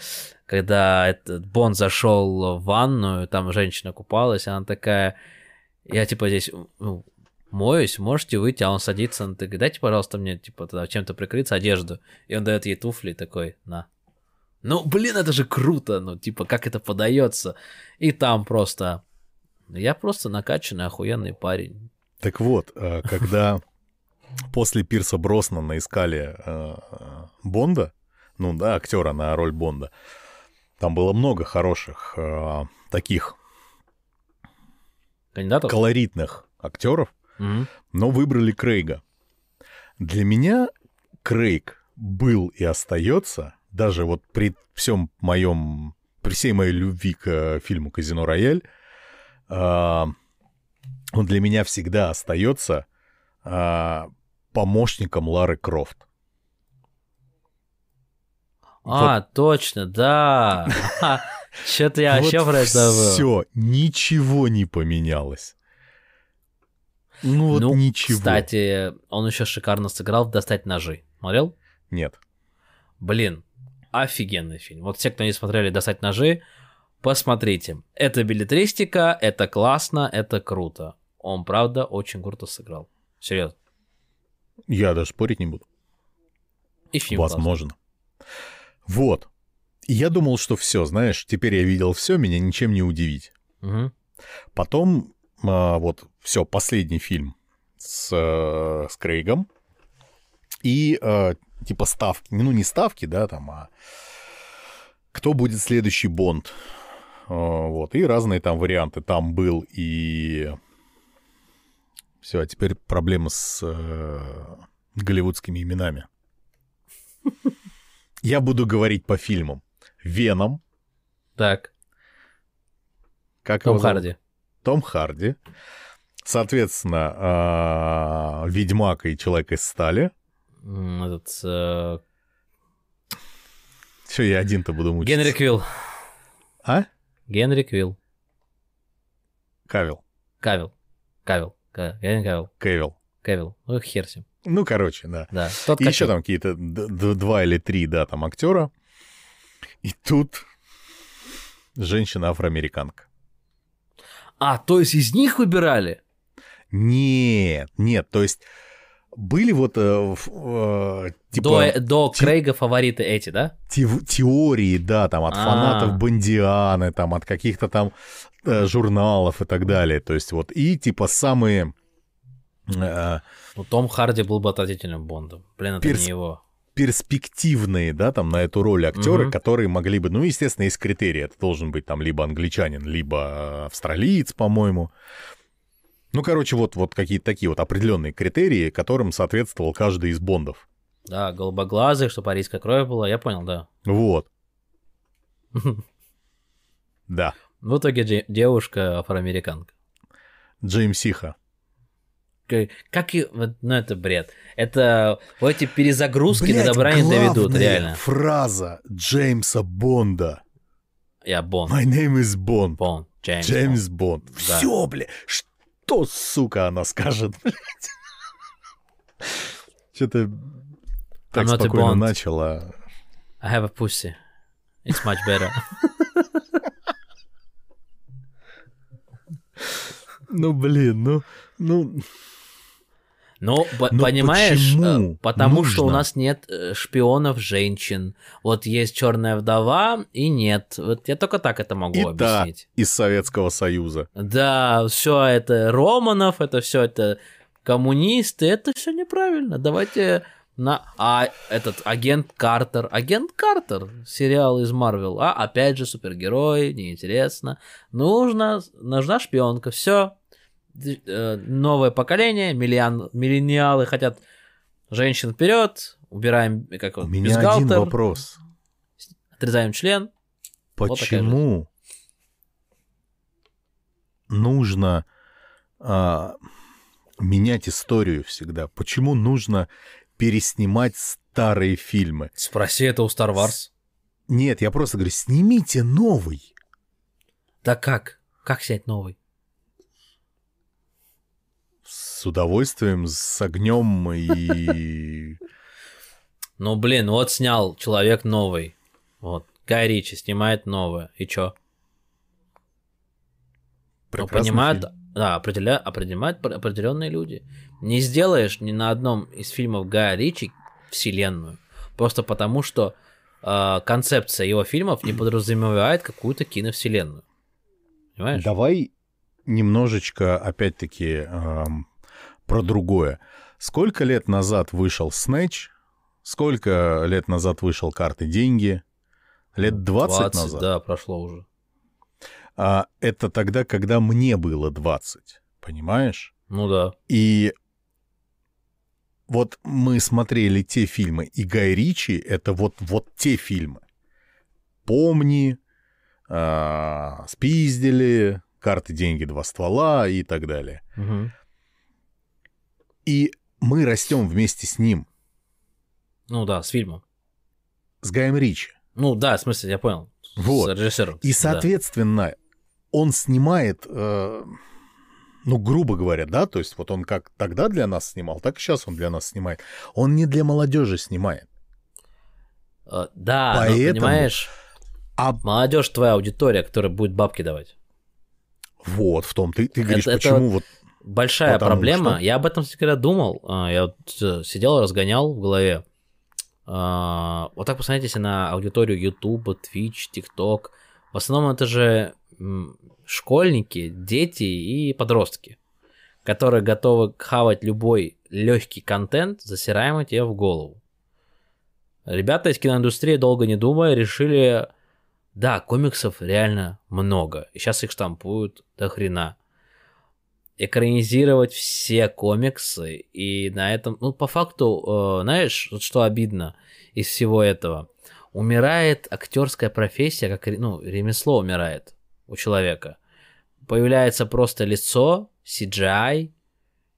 когда этот Бонд зашел в ванную, там женщина купалась, она такая, я типа здесь ну, моюсь, можете выйти, а он садится, он такой, дайте, пожалуйста, мне, типа, тогда чем-то прикрыться, одежду. И он дает ей туфли такой, на. Ну, блин, это же круто, ну, типа, как это подается. И там просто... Я просто накачанный, охуенный парень. Так вот, э, когда после Пирса Броснана искали э, Бонда, ну да, актера на роль Бонда, там было много хороших э, таких Кандидатов? колоритных актеров, Мгм. но выбрали Крейга. Для меня Крейг был и остается, даже вот при всем моем, при всей моей любви к э, фильму Казино Рояль, а, он для меня всегда остается а, помощником Лары Крофт. А, точно, да. Что-то я вообще про это. Все, ничего не поменялось. Ну вот Ну, ничего. Кстати, он еще шикарно сыграл в «Достать ножи». Смотрел? Нет. Блин, офигенный фильм. Вот все, кто не смотрели «Достать ножи», посмотрите. Это билетристика, это классно, это круто. Он, правда, очень круто сыграл. Серьезно. Я даже спорить не буду. И фильм классный. Возможно. Вот. И я думал, что все, знаешь, теперь я видел все, меня ничем не удивить. Мгм. Потом а, вот все, последний фильм с, э, с Крейгом. И э, типа ставки, ну не ставки, да, там, а кто будет следующий Бонд. Э, Вот, и разные там варианты. Там был и... Все, а теперь проблема с э, голливудскими именами. Я буду говорить по фильмам. Веном. Так, Как Том? Харди. Том Харди. Соответственно, а, Ведьмак и Человек из стали. Этот... э, Все, я один-то буду мучиться. Генри Квилл. А? Генри Квилл. Кавил. Кавил. Кавил. Ка- Генри Кавил. Кевилл. Кавил. Ну, хер с ним. Ну, короче, да. Да. Тот И еще там какие-то два или три, да, там актера. И тут женщина-афроамериканка. А, то есть из них выбирали? Нет, нет, то есть были вот э, э, типа до до те- Крейга фавориты эти, да? тев- теории, да, там от А. фанатов Бондианы, там от каких-то там э, журналов и так далее. То есть вот и типа самые э, Ну, Том Харди был бы отвратительным Бондом. Блин, это Перс- не его. перспективные, да, там на эту роль актеры, Мгм. которые могли бы, ну, естественно, есть критерии. Это должен быть там либо англичанин, либо э, австралиец, по-моему. Ну, короче, вот, вот какие-то такие вот определенные критерии, которым соответствовал каждый из бондов. Да, голубоглазый, чтобы арийская кровь была, я понял, да. Вот. Да. В итоге де- девушка афроамериканка. Джеймс Сиха. К- Как и... Ну, это бред. Это вот эти перезагрузки Блядь, до добра не доведут, реально. фраза Джеймса Бонда. Я Бонд. My name is Bond. Бонд. Джеймс. Джеймс Бонд. Да. Все, бля. Что, сука, она скажет, блядь? Что-то так I'm спокойно начала. I have a pussy. It's much better. Ну, блин, ну, ну, Ну, Но понимаешь, почему э, потому что у нужно? нас нет э, шпионов женщин. Вот есть черная вдова и нет. Вот я только так это могу и объяснить. из Советского Союза. Да, все это Романов, это все это коммунисты, это все неправильно. Давайте на а этот агент Картер, агент Картер, сериал из Марвел, а опять же супергерой, неинтересно. Нужно, нужна шпионка, все. Новое поколение, миллион, миллениалы хотят женщин вперед, убираем как У вот, меня один вопрос. отрезаем член. Вот Почему нужно а, менять историю всегда? Почему нужно переснимать старые фильмы? Спроси это у Star Wars. Нет, я просто говорю, снимите новый. Да как? Как снять новый? С удовольствием, с огнем и... Ну, блин, вот снял человек новый. Вот. Гай Ричи снимает новое. И чё? Ну, Прекрасный понимают, фильм. да, определя, определяют определенные люди. Не сделаешь ни на одном из фильмов Гая Ричи вселенную. Просто потому, что э, концепция его фильмов не подразумевает какую-то киновселенную. Понимаешь? Давай немножечко, опять-таки, эм, про другое. Сколько лет назад вышел Снэч? Сколько лет назад вышел карты деньги? Лет 20, назад? Да, прошло уже. А это тогда, когда мне было 20, понимаешь? Ну да. И вот мы смотрели те фильмы, и Гай Ричи — это вот, вот те фильмы. «Помни», а, «Спиздили», «Карты, деньги, два ствола» и так далее. Мгм. И мы растем вместе с ним, Ну да, с фильмом. с Гаем Ричи. Ну да, в смысле, я понял. Вот. С режиссером. И, да. соответственно, он снимает, э, ну, грубо говоря, да, то есть вот он как тогда для нас снимал, так и сейчас он для нас снимает. Он не для молодежи снимает. Э, Да, Поэтому- понимаешь, А молодежь твоя аудитория, которая будет бабки давать. вот в том, ты, ты говоришь, это почему вот... Большая Потому проблема. что? Я об этом всегда думал. А, Я вот э, сидел, разгонял в голове. А, Вот так посмотрите на аудиторию YouTube, Twitch, TikTok. В основном это же школьники, дети и подростки, которые готовы хавать любой легкий контент, засираемый тебе в голову. Ребята из киноиндустрии, долго не думая, решили, да, комиксов реально много, и сейчас их штампуют до хрена экранизировать все комиксы, и на этом, ну, по факту, э, знаешь, вот что обидно из всего этого? Умирает актерская профессия, как, ну, ремесло умирает у человека. Появляется просто лицо, CGI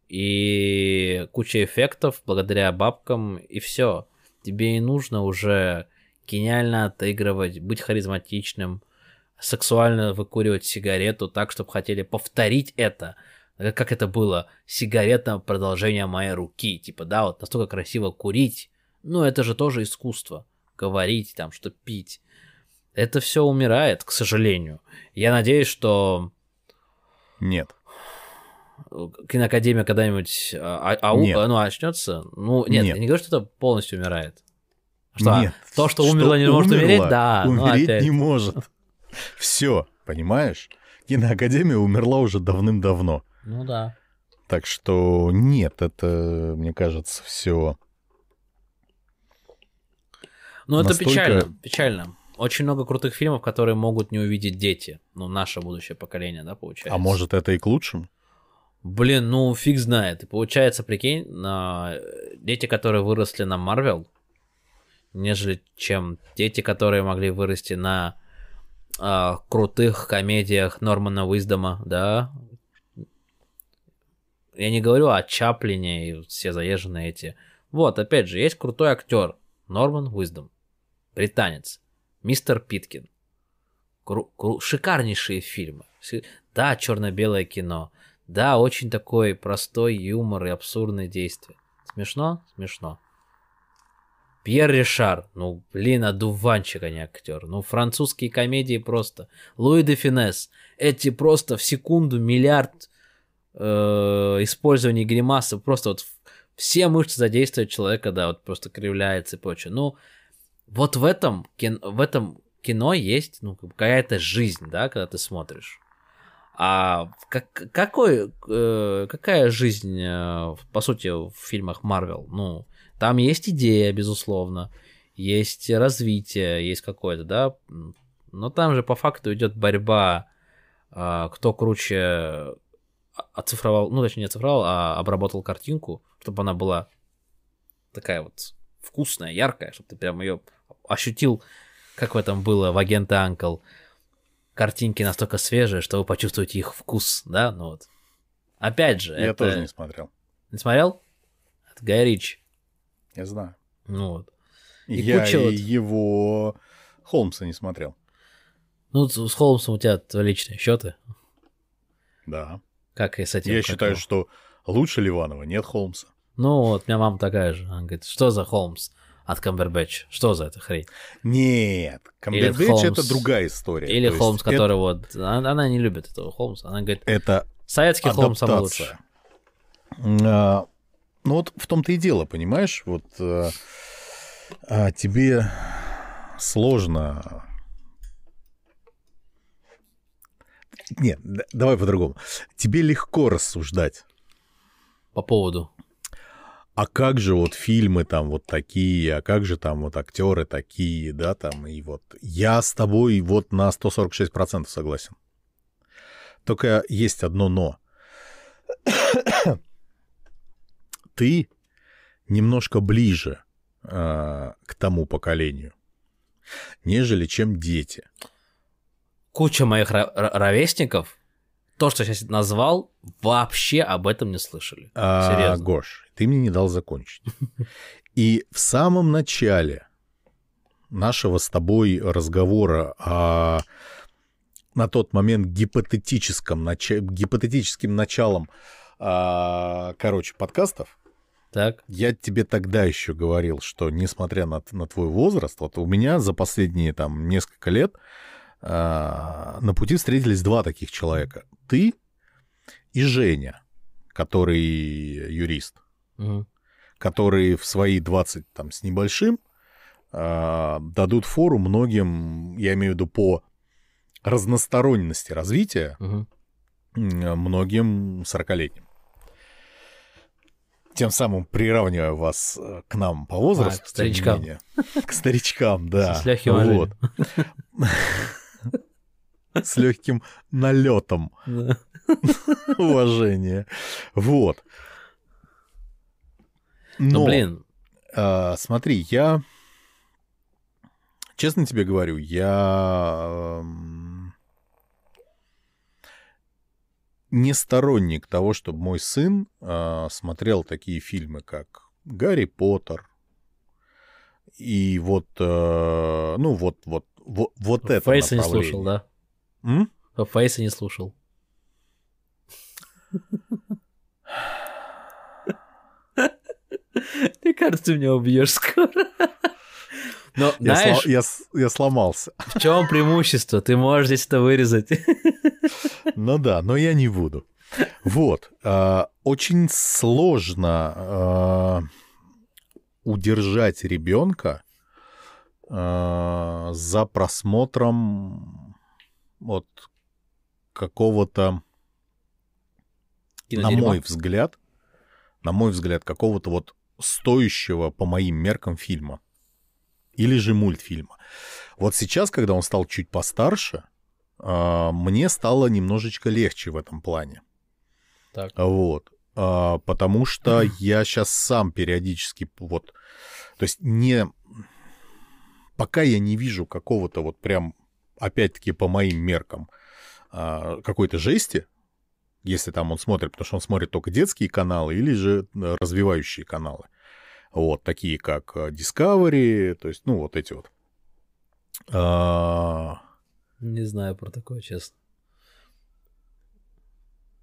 и куча эффектов благодаря бабкам, и все. Тебе не нужно уже гениально отыгрывать, быть харизматичным, сексуально выкуривать сигарету так, чтобы хотели повторить это. Э, Как это было? Сигарета продолжение моей руки. Типа, да, вот настолько красиво курить. Ну, это же тоже искусство. Говорить там, что пить. Это все умирает, к сожалению. Я надеюсь, что Нет. киноакадемия когда-нибудь а, а- Нет. ну, очнется. Ну, нет, Нет. я не говорю, что это полностью умирает. Что, Нет. то, что умерло, не может умерло, умереть, да. ну, Умереть опять. не может. Все, понимаешь? Киноакадемия умерла уже давным-давно. Ну да. Так что нет, это, мне кажется, все. Ну, это Настолько- печально, печально. Очень много крутых фильмов, которые могут не увидеть дети. Ну, наше будущее поколение, да, получается. А может, это и к лучшему? Блин, ну фиг знает. И получается, прикинь, на... дети, которые выросли на Марвел, нежели чем дети, которые могли вырасти на а, крутых комедиях Нормана Уиздома, да, я не говорю о Чаплине и все заезженные эти. Вот, опять же, есть крутой актер Норман Уиздом, британец, мистер Питкин. Кру- кру- шикарнейшие фильмы. Да, черно-белое кино. Да, очень такой простой юмор и абсурдные действия. Смешно? Смешно. Пьер Ришар, ну, блин, одуванчик, а не актер. Ну, французские комедии просто. Луи де Финес, эти просто в секунду миллиард э, использования гримасы, просто вот все мышцы задействуют человека, да, вот просто кривляется и прочее. Ну, вот в этом, кин- в этом кино есть ну, какая-то жизнь, да, когда ты смотришь. А как, какой, э, какая жизнь, э, по сути, в фильмах Марвел? Ну, там есть идея, безусловно, есть развитие, есть какое-то, да, но там же по факту идет борьба, а, кто круче оцифровал, ну, точнее, не оцифровал, а обработал картинку, чтобы она была такая вот вкусная, яркая, чтобы ты прям ее ощутил, как в этом было в агента Анкл. Картинки настолько свежие, что вы почувствуете их вкус, да, ну вот. Опять же, Я это... тоже не смотрел. Не смотрел? Это Гай Ричи. Я знаю. Ну вот. И я куча и вот- его Холмса не смотрел. Ну, с Холмсом у тебя личные счеты. Да. Как и с этим. Я считаю, его? что лучше Ливанова нет Холмса. Ну вот, у меня мама такая же. Она говорит, что за Холмс от Камбербэтча? Что за это хрень? Нет, Камбербэтч это другая история. Или То Холмс, это- который вот... Она, она не любит этого Холмса. Она говорит, Это советский Холмс самый лучший. А, ну вот в том-то и дело, понимаешь? Вот а, а, тебе сложно... Нет, давай по-другому. Тебе легко рассуждать. По поводу. А как же вот фильмы там вот такие, а как же там вот актеры такие, да, там, и вот я с тобой вот на 146% согласен. Только есть одно но. Ты немножко ближе а, к тому поколению, нежели чем дети. Куча моих ро- ро- ровесников, то, что я сейчас назвал, вообще об этом не слышали. А, Серьезно. Гош, ты мне не дал закончить. И в самом начале нашего с тобой разговора о на тот момент гипотетическом нача- гипотетическим началом, а, короче, подкастов, Так? я тебе тогда еще говорил, что несмотря на, на твой возраст, вот у меня за последние там несколько лет на пути встретились два таких человека. Ты и Женя, который юрист, Мгм. которые в свои 20 там с небольшим а, дадут фору многим, я имею в виду по разносторонности развития, м, многим 40-летним. Тем самым приравнивая вас э, к нам по возрасту. А, к старичкам. менее. К старичкам, да. С вот. С легким налетом уважения. Вот. Ну, Но, блин, а, смотри, я... Честно тебе говорю, я... Не сторонник того, чтобы мой сын а, смотрел такие фильмы, как Гарри Поттер, и вот, э, ну вот, вот, вот, вот это Фейса не слушал, да? М? Фейса не слушал. Мне кажется, ты меня убьешь скоро. Но Я, знаешь, сла- я я сломался. в чем преимущество? Ты можешь здесь это вырезать. Ну да, но я не буду. Вот. а, Очень сложно а, удержать ребенка а, за просмотром вот какого-то, на мой взгляд, на мой взгляд, какого-то вот стоящего по моим меркам фильма. Или же мультфильма. Вот сейчас, когда он стал чуть постарше, а, мне стало немножечко легче в этом плане. Так. Вот. А, Потому что я сейчас сам периодически вот... То есть не... Пока я не вижу какого-то вот прям, опять-таки, по моим меркам, а, какой-то жести, если там он смотрит, потому что он смотрит только детские каналы или же э, развивающие каналы. Вот, такие как э, Discovery, то есть, ну, вот эти вот. А, Не знаю про такое, честно.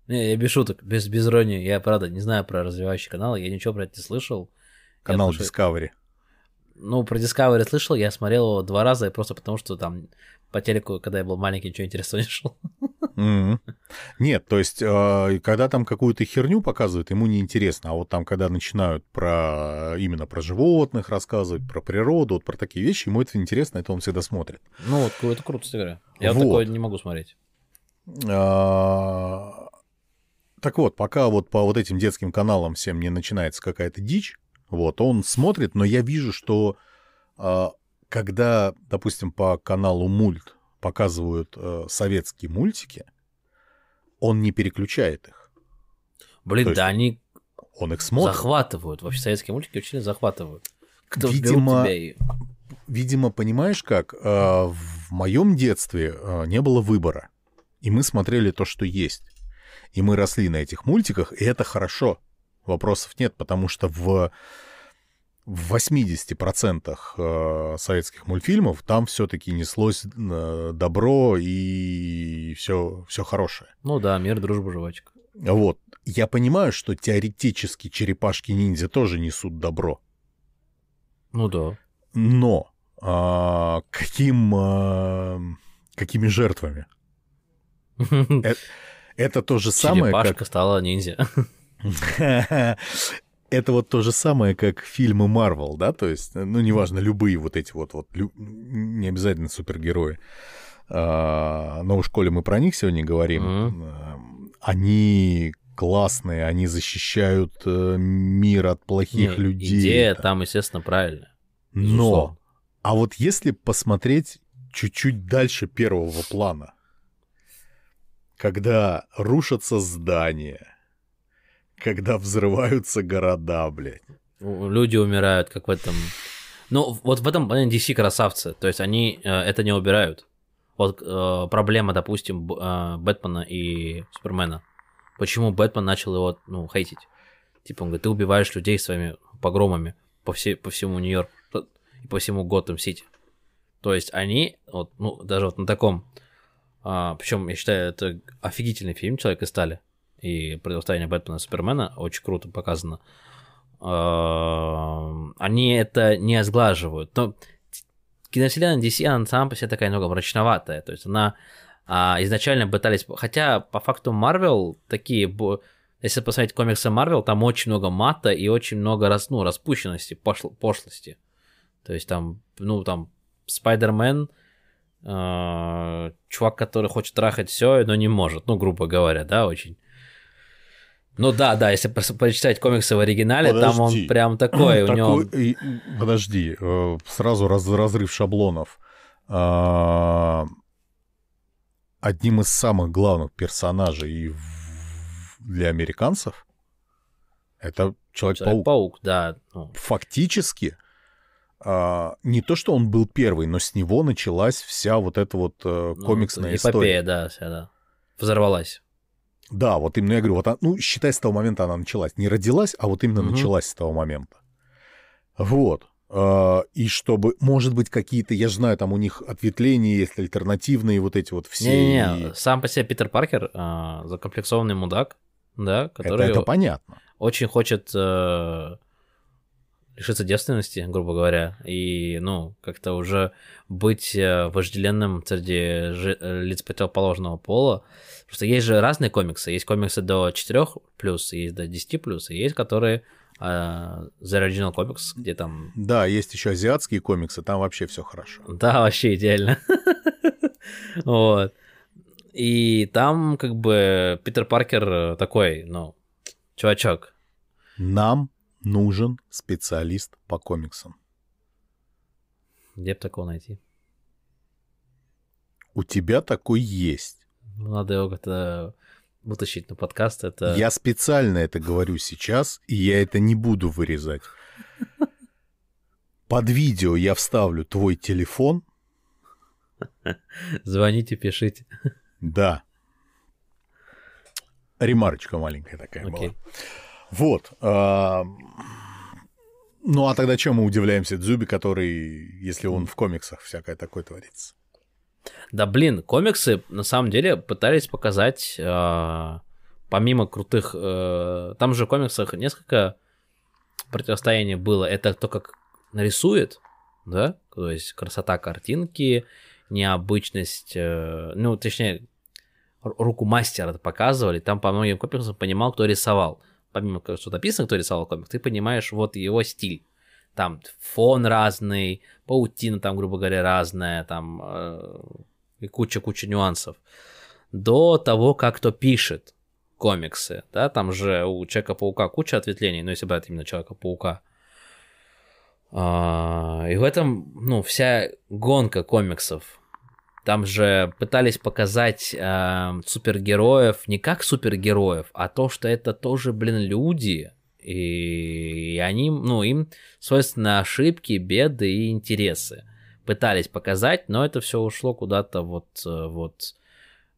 Не, я без шуток, без, без иронии. Я, правда, не знаю про развивающие каналы, я ничего про это не слышал. Я канал слушаю- Discovery. Ну, про Discovery слышал, я смотрел его два раза, просто потому что там по телеку, когда я был маленький, ничего интересного не шел. Мгм. Нет, то есть, э, когда там какую-то херню показывают, ему не интересно. А вот там, когда начинают про именно про животных рассказывать, про природу, вот про такие вещи, ему это интересно, это он всегда смотрит. Ну, вот, это круто, говоря. Я Вот. такое не могу смотреть. А, Так вот, пока вот по вот этим детским каналам всем не начинается какая-то дичь, вот, он смотрит, но я вижу, что а, когда, допустим, по каналу Мульт показывают э, советские мультики, он не переключает их. Блин, То да они Он их смотрит. захватывают. Вообще советские мультики очень захватывают. Кто Видимо, тебя и... Видимо, понимаешь как, э, в моем детстве э, не было выбора. И мы смотрели то, что есть. И мы росли на этих мультиках, и это хорошо. Вопросов нет, потому что в, в 80% э, советских мультфильмов там все-таки неслось э, добро и все, все хорошее. Ну да, мир, дружба, жвачка. Вот. Я понимаю, что теоретически черепашки-ниндзя тоже несут добро. Ну да. Но а, каким, а, какими жертвами? Это то же самое, Черепашка стала ниндзя. Это вот то же самое, как фильмы Марвел, да? То есть, ну, неважно, любые вот эти вот, вот лю- не обязательно супергерои. А, но в школе мы про них сегодня говорим. А, Они классные, они защищают э, мир от плохих Не, людей. Идея там, естественно, правильная. Но, безусловно. а вот если посмотреть чуть-чуть дальше первого плана, когда рушатся здания, когда взрываются города, блядь. Люди умирают, как в этом... Ну, вот в этом плане DC красавцы. То есть они э, это не убирают. Вот э, проблема, допустим, Б- э, Бэтмена и Супермена. Почему Бэтмен начал его, ну, хейтить? Типа, он говорит, ты убиваешь людей своими погромами по, все, по всему Нью-Йорку и по всему Готэм-Сити. То есть они, вот, ну, даже вот на таком... причем, я считаю, это офигительный фильм «Человек из стали». И противостояние Бэтмена и Супермена очень круто показано. А, Они это не сглаживают. Но киновселенная DC, она сама по себе такая немного мрачноватая. То есть она а, изначально пытались... Хотя, по факту, Марвел такие... Если посмотреть комиксы Марвел, там очень много мата и очень много рас, ну, распущенности, пошл- пошлости. То есть там, ну, там, Спайдермен, э, чувак, который хочет трахать все, но не может, ну, грубо говоря, да, очень. Ну да, да, если прочитать комиксы в оригинале, там он Подожди. прям такой, у него... Такой- Подожди, э, сразу раз- разрыв шаблонов. А, Одним из самых главных персонажей для американцев это Человек-паук. Человек-паук, да. ну, фактически а, не то, что он был первый, но с него началась вся вот эта вот э, ну, комиксная эпопея, история. да, вся, да. Взорвалась. Да, вот именно я говорю, вот, а- ну, считай, с того момента она началась. Не родилась, а вот именно Мгм. началась с того момента. Вот. А, И чтобы, может быть, какие-то, я же знаю, там у них ответвления есть, альтернативные вот эти вот все. Не-не-не, сам по себе Питер Паркер а, закомплексованный мудак, да, Это, который это понятно. очень хочет э, лишиться девственности, грубо говоря, и, ну, как-то уже быть э, вожделенным среди жи- э, лиц противоположного пола. Просто есть же разные комиксы. Есть комиксы до 4 плюс, есть до 10 плюс, и есть которые э, The Original Comics, где там... Да, есть еще азиатские комиксы, там вообще все хорошо. Да, вообще идеально. Вот. И там как бы Питер Паркер э, такой, ну, чувачок, Нам нужен специалист по комиксам. где бы такого найти? У тебя такой есть. Ну, Надо его как-то вытащить на подкаст. Это Я специально это говорю сейчас, и я это не буду вырезать. Под видео я вставлю твой телефон. звоните, пишите. Да. ремарочка маленькая такая Окей. была. Вот. а, Ну а тогда чем мы удивляемся Дзюби, который, если он в комиксах всякое такое творится? Да блин, комиксы на самом деле пытались показать, э, помимо крутых... э, там же в комиксах несколько противостояний было. Это то, как нарисует, да? То есть красота картинки, необычность... э, ну, точнее, ру- руку мастера показывали. Там по многим комиксам понимал, кто рисовал. Помимо того, что написано, кто рисовал комикс, ты понимаешь вот его стиль. Там фон разный, паутина там, грубо говоря, разная, там э, и куча-куча нюансов. До того, как кто пишет комиксы, да, там же у Человека-паука куча ответвлений, ну, если брать именно Человека-паука. А, и в этом, ну, вся гонка комиксов. Там же пытались показать э, супергероев не как супергероев, а то, что это тоже, блин, люди. И они, ну, им свойственны ошибки, беды и интересы. Пытались показать, но это все ушло куда-то вот, э, вот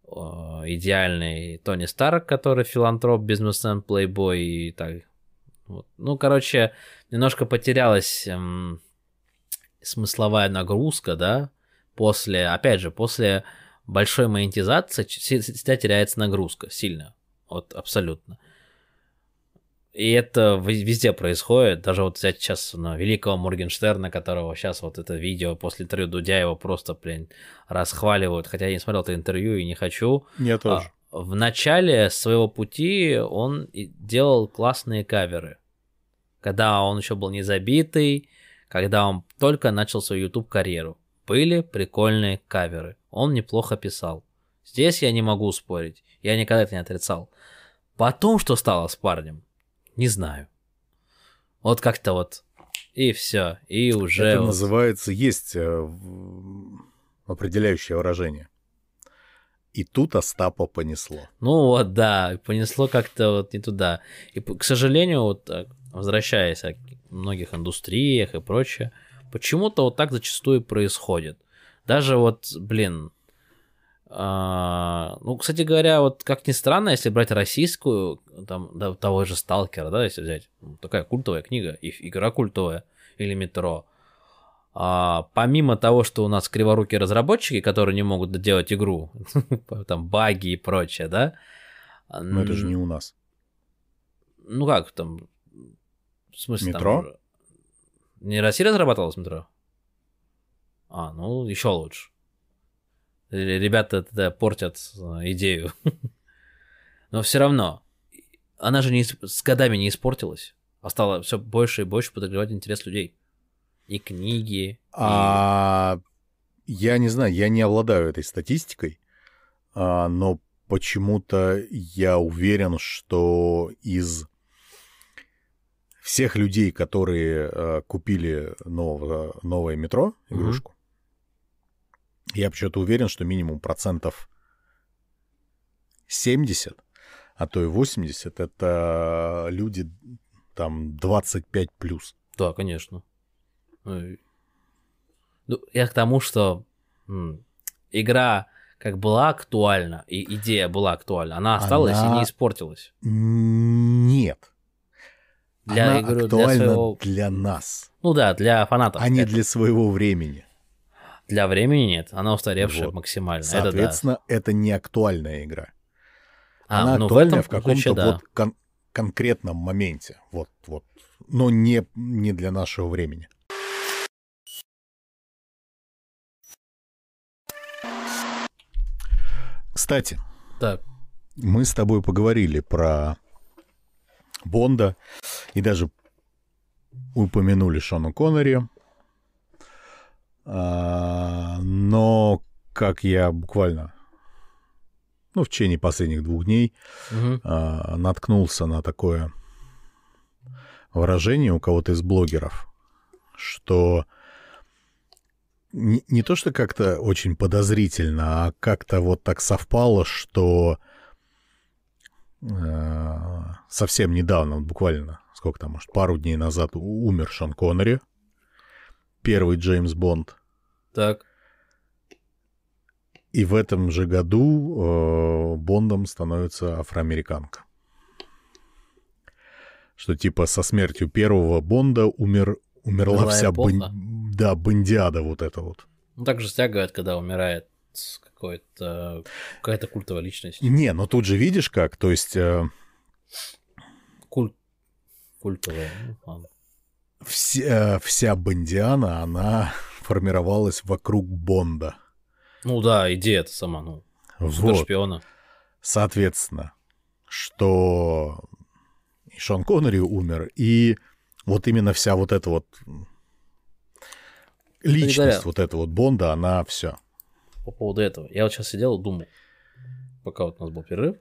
э, идеальный Тони Старк, который филантроп, бизнесмен, плейбой и так. Вот. Ну, короче, немножко потерялась эм, смысловая нагрузка, да, после, опять же, после большой монетизации всегда теряется нагрузка сильно, вот абсолютно. И это везде происходит, даже вот взять сейчас ну, великого Моргенштерна, которого сейчас вот это видео после интервью Дудя его просто, блин, расхваливают, хотя я не смотрел это интервью и не хочу. Я тоже. А, в начале своего пути он делал классные каверы. Когда он еще был не забитый, когда он только начал свою YouTube карьеру. Были прикольные каверы. Он неплохо писал. Здесь я не могу спорить. Я никогда это не отрицал. Потом, что стало с парнем, не знаю. Вот как-то вот. И все. И уже. Это вот- называется, есть э, определяющее выражение. И тут Остапа понесло. Ну вот, да, понесло как-то вот не туда. И, к сожалению, вот возвращаясь о многих индустриях и прочее, почему-то вот так зачастую происходит. Даже вот, блин, а, ну, кстати говоря, вот как ни странно, если брать российскую, там, да, того же Сталкера, да, если взять, ну, такая культовая книга, и игра культовая, или Метро, а, помимо того, что у нас криворукие разработчики, которые не могут доделать игру, там баги и прочее, да? Но это же не у нас. Ну как там? В смысле Метро? там... Не Россия разрабатывалась метро? А, ну еще лучше. Ребята тогда портят э, идею. Но все равно, она же не, с годами не испортилась, а стала все больше и больше подогревать интерес людей. И книги, А я не знаю, я не обладаю этой статистикой, а, но почему-то я уверен, что из всех людей, которые а, купили нового, новое метро, игрушку, я почему-то уверен, что минимум процентов 70, а то и 80, это люди там 25 плюс. Да, конечно. Ой. Ну, я к тому, что м, игра как была актуальна, и идея была актуальна, она осталась и Она- не испортилась. Нет. Для, Она говорю, для актуальна своего- для нас, Ну да, для фанатов. а не Это- для своего времени. Для времени нет, она устаревшая Вот. максимально. Соответственно, это, не актуальная игра. это да. А, Она ну, в актуальная этом в, каком-то ключе, да. вот кон- конкретном моменте. Вот, вот. Но не, не для нашего времени. Кстати, Так, мы с тобой поговорили про Бонда и даже упомянули Шона Коннери. А, но как я буквально ну, в течение последних двух дней а, наткнулся на такое выражение у кого-то из блогеров, что не, не то, что как-то очень подозрительно, а как-то вот так совпало, что э, совсем недавно, буквально, сколько там, может, пару дней назад умер Шон Коннери, первый Джеймс Бонд, так, И в этом же году э, Бондом становится афроамериканка. Что типа со смертью первого Бонда умер, умерла Умерла вся бон- да, бондиада вот эта вот. Ну, так же стягивает, когда умирает какой-то, какая-то культовая личность. Не, но тут же видишь как, то есть э. Культовая. ну, ладно. вся, вся бондиана, она формировалась вокруг Бонда. Ну да, идея-то сама, ну, Вот. супершпиона. Соответственно, что и Шон Коннери умер, и вот именно вся вот эта вот личность говоря- вот эта вот Бонда, она все. По поводу этого. Я вот сейчас сидел и думал, пока вот у нас был перерыв,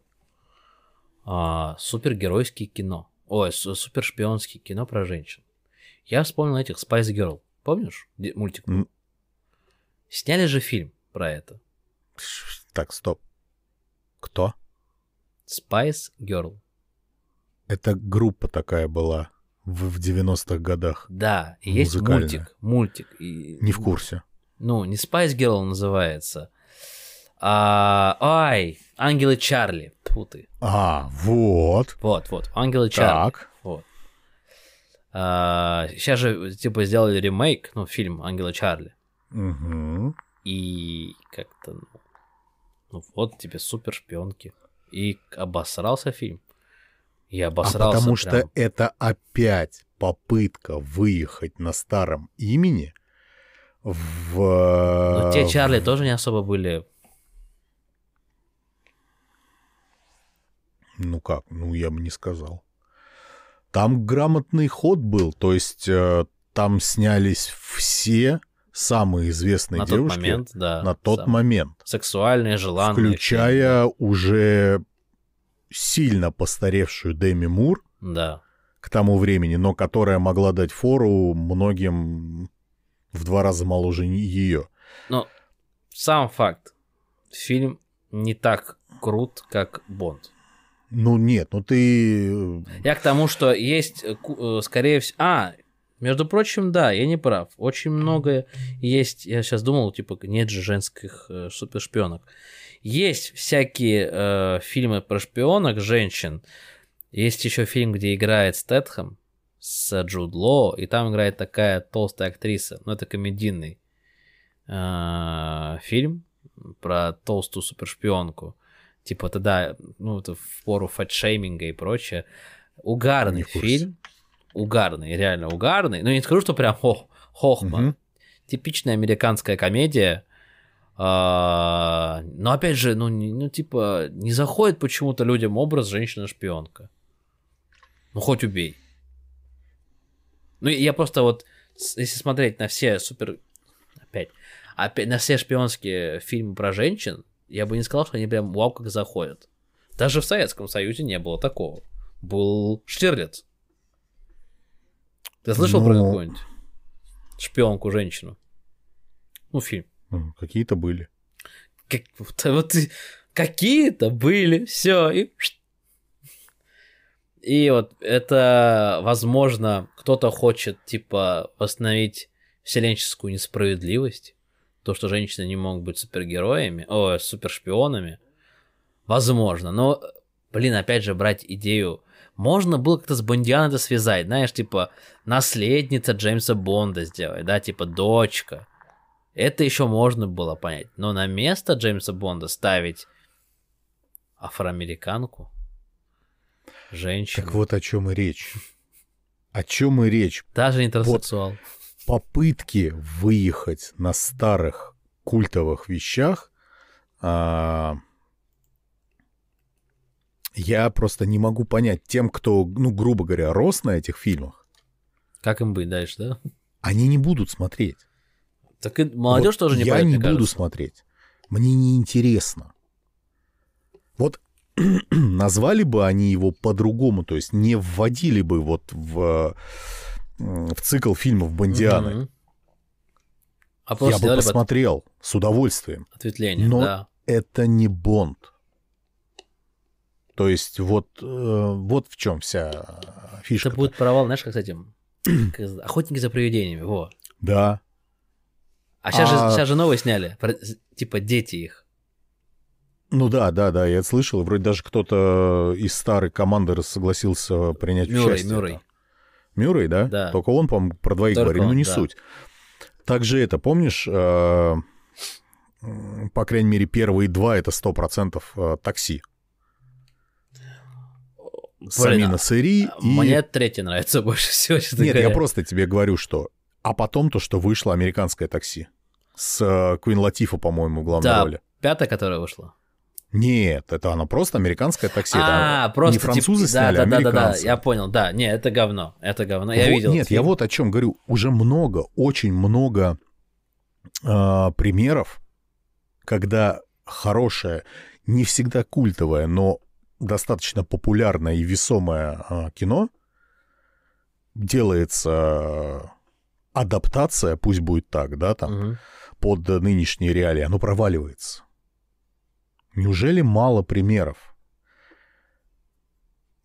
а, супергеройские кино. Ой, су- супершпионские кино про женщин. Я вспомнил этих Spice Girl. Помнишь? Мультик. М. Сняли же фильм про это. Так, стоп. Кто? Spice Girl. Это группа такая была в, в 90-х годах. Да, и есть мультик. Мультик. И- Не в курсе. Ну, не Spice Girl называется. А, ай, Ангелы Чарли. Тьфу ты. А, вот. Вот, вот, Ангелы Чарли. Так. Вот. А, сейчас же, типа, сделали ремейк, ну, фильм Ангелы Чарли. Мгм. И как-то, ну, ну, вот тебе супер шпионки. И обосрался фильм. Я А обосрался. потому что прям. это опять попытка выехать на старом имени в... Но те Чарли тоже не особо были. Ну как, ну я бы не сказал. Там грамотный ход был, то есть э, там снялись все самые известные на тот девушки момент, да. на тот сам- момент, Сексуальные, желанные. включая уже сильно постаревшую Дэми Мур Да. к тому времени, но которая могла дать фору многим в два раза моложе ее. Но сам факт. Фильм не так крут, как Бонд. Ну нет, ну ты... Я к тому, что есть, э, э, скорее всего... А, между прочим, да, я не прав. Очень много есть... Я сейчас думал, типа, нет же женских э, супершпионок. Есть всякие э, фильмы про шпионок женщин. Есть еще фильм, где играет Стэтхэм с Джуд Ло, и там играет такая толстая актриса. Ну, это комедийный э, фильм про толстую супершпионку. Типа тогда, ну, это в пору фэтшейминга и прочее. Угарный фильм. Угарный, реально угарный. Ну, не скажу, что прям хох, хохма. Мгм. Типичная американская комедия. А, но опять же, ну, не- ну, типа, не заходит почему-то людям образ женщина-шпионка. Ну, хоть убей. Ну, я просто вот, если смотреть на все супер... Опять. Опять на все шпионские фильмы про женщин, я бы не сказал, что они прям вау как заходят. Даже в Советском Союзе не было такого. Был Штирлиц. Ты слышал про Ну. какую-нибудь шпионку-женщину? Ну, фильм. Какие-то были. Как, вот, какие-то были, все. И... и вот это, возможно, кто-то хочет, типа, восстановить вселенческую несправедливость. То, что женщины не могут быть супергероями, о, супершпионами. Возможно. Но, блин, опять же, брать идею. Можно было как-то с Бондианой это связать, знаешь, типа, наследница Джеймса Бонда сделать, да, типа, дочка. Это еще можно было понять. Но на место Джеймса Бонда ставить афроамериканку, женщину, Так вот о чем и речь. О чем и речь. даже интерсексуал. Попытки выехать на старых культовых вещах а, я просто не могу понять тем, кто, ну, грубо говоря, рос на этих фильмах, Как им быть дальше, да? они не будут смотреть. Так и молодежь Вот тоже не Я поймет, не буду кажется. смотреть. Мне не интересно. Вот назвали бы они его по-другому, то есть не вводили бы вот в, в цикл фильмов Бондианы. Мгм. А Я бы сделали бы посмотрел с удовольствием. ответвление, Но да. Это не Бонд. То есть вот, э, вот в чем вся фишка. Это будет провал, знаешь, как с этим? Охотники за привидениями, во. Да. А сейчас, А- Же, сейчас же новые сняли, про- типа дети их. Ну да, да, да, я это слышал. Вроде даже кто-то из старой команды согласился принять Мюррей, участие. Мюррей. Мюррей, да? Да. Только он, по-моему, про двоих Только говорил, но он, не да. суть. Также это, помнишь, э, по крайней мере, первые два — это 100% э, такси. Самина Сыри и... Мне третий нравится больше всего, честно Нет, говоря. я просто тебе говорю, что... А потом то, что вышло американское такси. С э, Квин Латифа, по-моему, в главной Да, роли. пятая, которая вышла. Нет, это оно просто американское такси. а, это просто не французы типа- сняли, да, а да, да, да, да, я понял, да, не, это говно, это говно, я Вот- видел. Нет, я вот о чем говорю. Уже много, очень много а, примеров, когда хорошее, не всегда культовое, но достаточно популярное и весомое а, кино делается адаптация, пусть будет так, да, там, Мгм. под нынешние реалии, оно проваливается. Неужели мало примеров?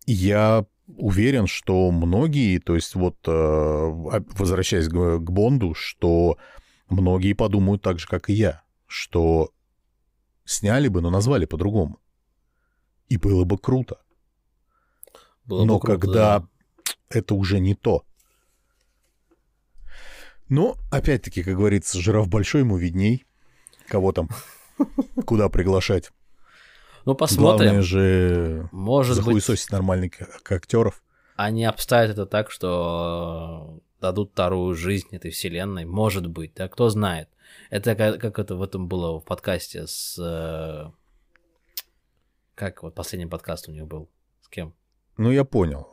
Я уверен, что многие, то есть вот э, а- возвращаясь к, к Бонду, что многие подумают так же, как и я, что сняли бы, но назвали по-другому. И было бы круто. Было бы но круто, когда да. это уже не то. Но, опять-таки, как говорится, жираф большой, ему видней. Кого там, куда приглашать. Ну, посмотрим. Главное же Может быть, захуесосить нормальных к- актеров. они обставят это так, что э, дадут вторую жизнь этой вселенной. Может быть, да, кто знает. Это как, как это в этом было в подкасте с... э, Как вот последний подкаст у них был? С кем? Ну, я понял.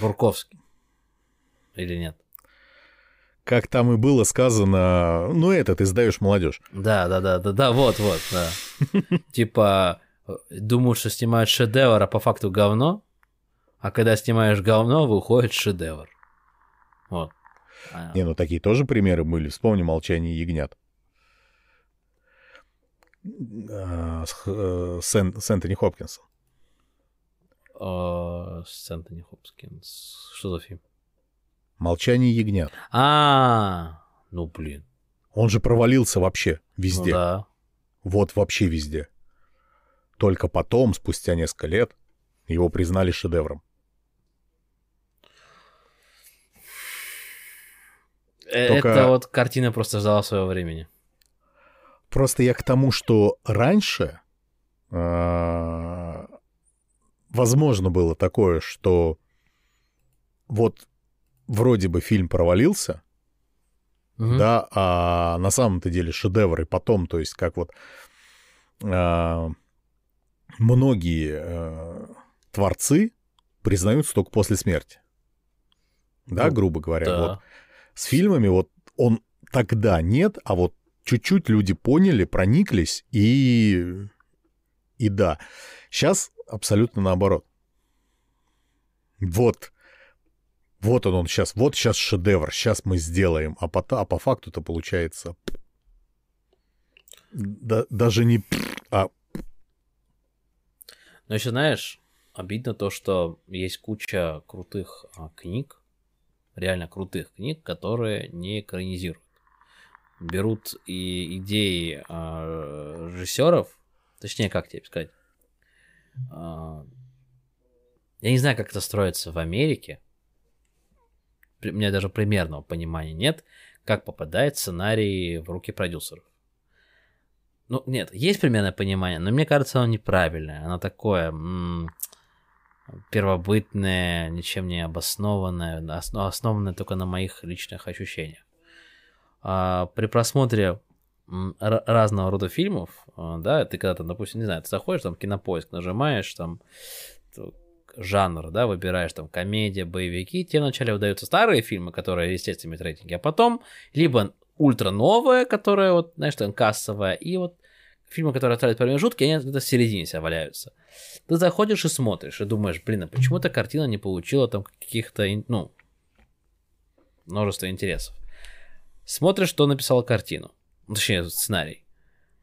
Бурковский. Или нет? Как там и было сказано, ну, это ты сдаешь молодежь. Да, да, да, да, да, вот, вот, да. Типа, думают, что снимают шедевр, а по факту говно. А когда снимаешь говно, выходит шедевр. Вот. А, Не, ну такие тоже примеры были. Вспомни «Молчание ягнят». А, С, э, с Эн- с Энтони Хопкинсом. э, С Энтони Хопкинс. Что за фильм? «Молчание ягнят». А, ну блин. Он же провалился вообще Ну везде. да. Вот вообще везде. Только потом, спустя несколько лет, его признали шедевром. Э, Только- Это вот картина просто ждала своего времени. Просто я к тому, что раньше а, возможно было такое, что вот вроде бы фильм провалился, Мгм. да, а на самом-то деле шедевр, и потом, то есть как вот а, многие а, творцы признаются только после смерти. Да, Ну, грубо говоря. Да. Вот с фильмами вот он тогда нет, а вот чуть-чуть люди поняли, прониклись, и... И да. Сейчас абсолютно наоборот. Вот. Вот он, он сейчас. Вот сейчас шедевр. Сейчас мы сделаем. А по, а по факту-то получается... Да, даже не... А Но еще знаешь, обидно то, что есть куча крутых а, книг, реально крутых книг, которые не экранизируют. Берут и идеи а, режиссеров, точнее, как тебе сказать, а, я не знаю, как это строится в Америке, у меня даже примерного понимания нет, как попадает сценарий в руки продюсеров. Ну, нет, есть примерное понимание, но мне кажется, оно неправильное. Оно такое м, первобытное, ничем не обоснованное, осно- основанное только на моих личных ощущениях. А, при просмотре разного рода фильмов, а, да, ты когда-то, допустим, не знаю, ты заходишь, там, кинопоиск, нажимаешь, там, жанр, да, выбираешь, там, комедия, боевики, тебе вначале выдаются старые фильмы, которые, естественно, имеют рейтинги, а потом либо ультра новая, которая, вот, знаешь, там, кассовая, и вот фильмы, которые оставляют промежутки, они где-то в середине себя валяются. Ты заходишь и смотришь, и думаешь, блин, а почему эта картина не получила там каких-то, ну, множество интересов. Смотришь, кто написал картину, ну, точнее, сценарий.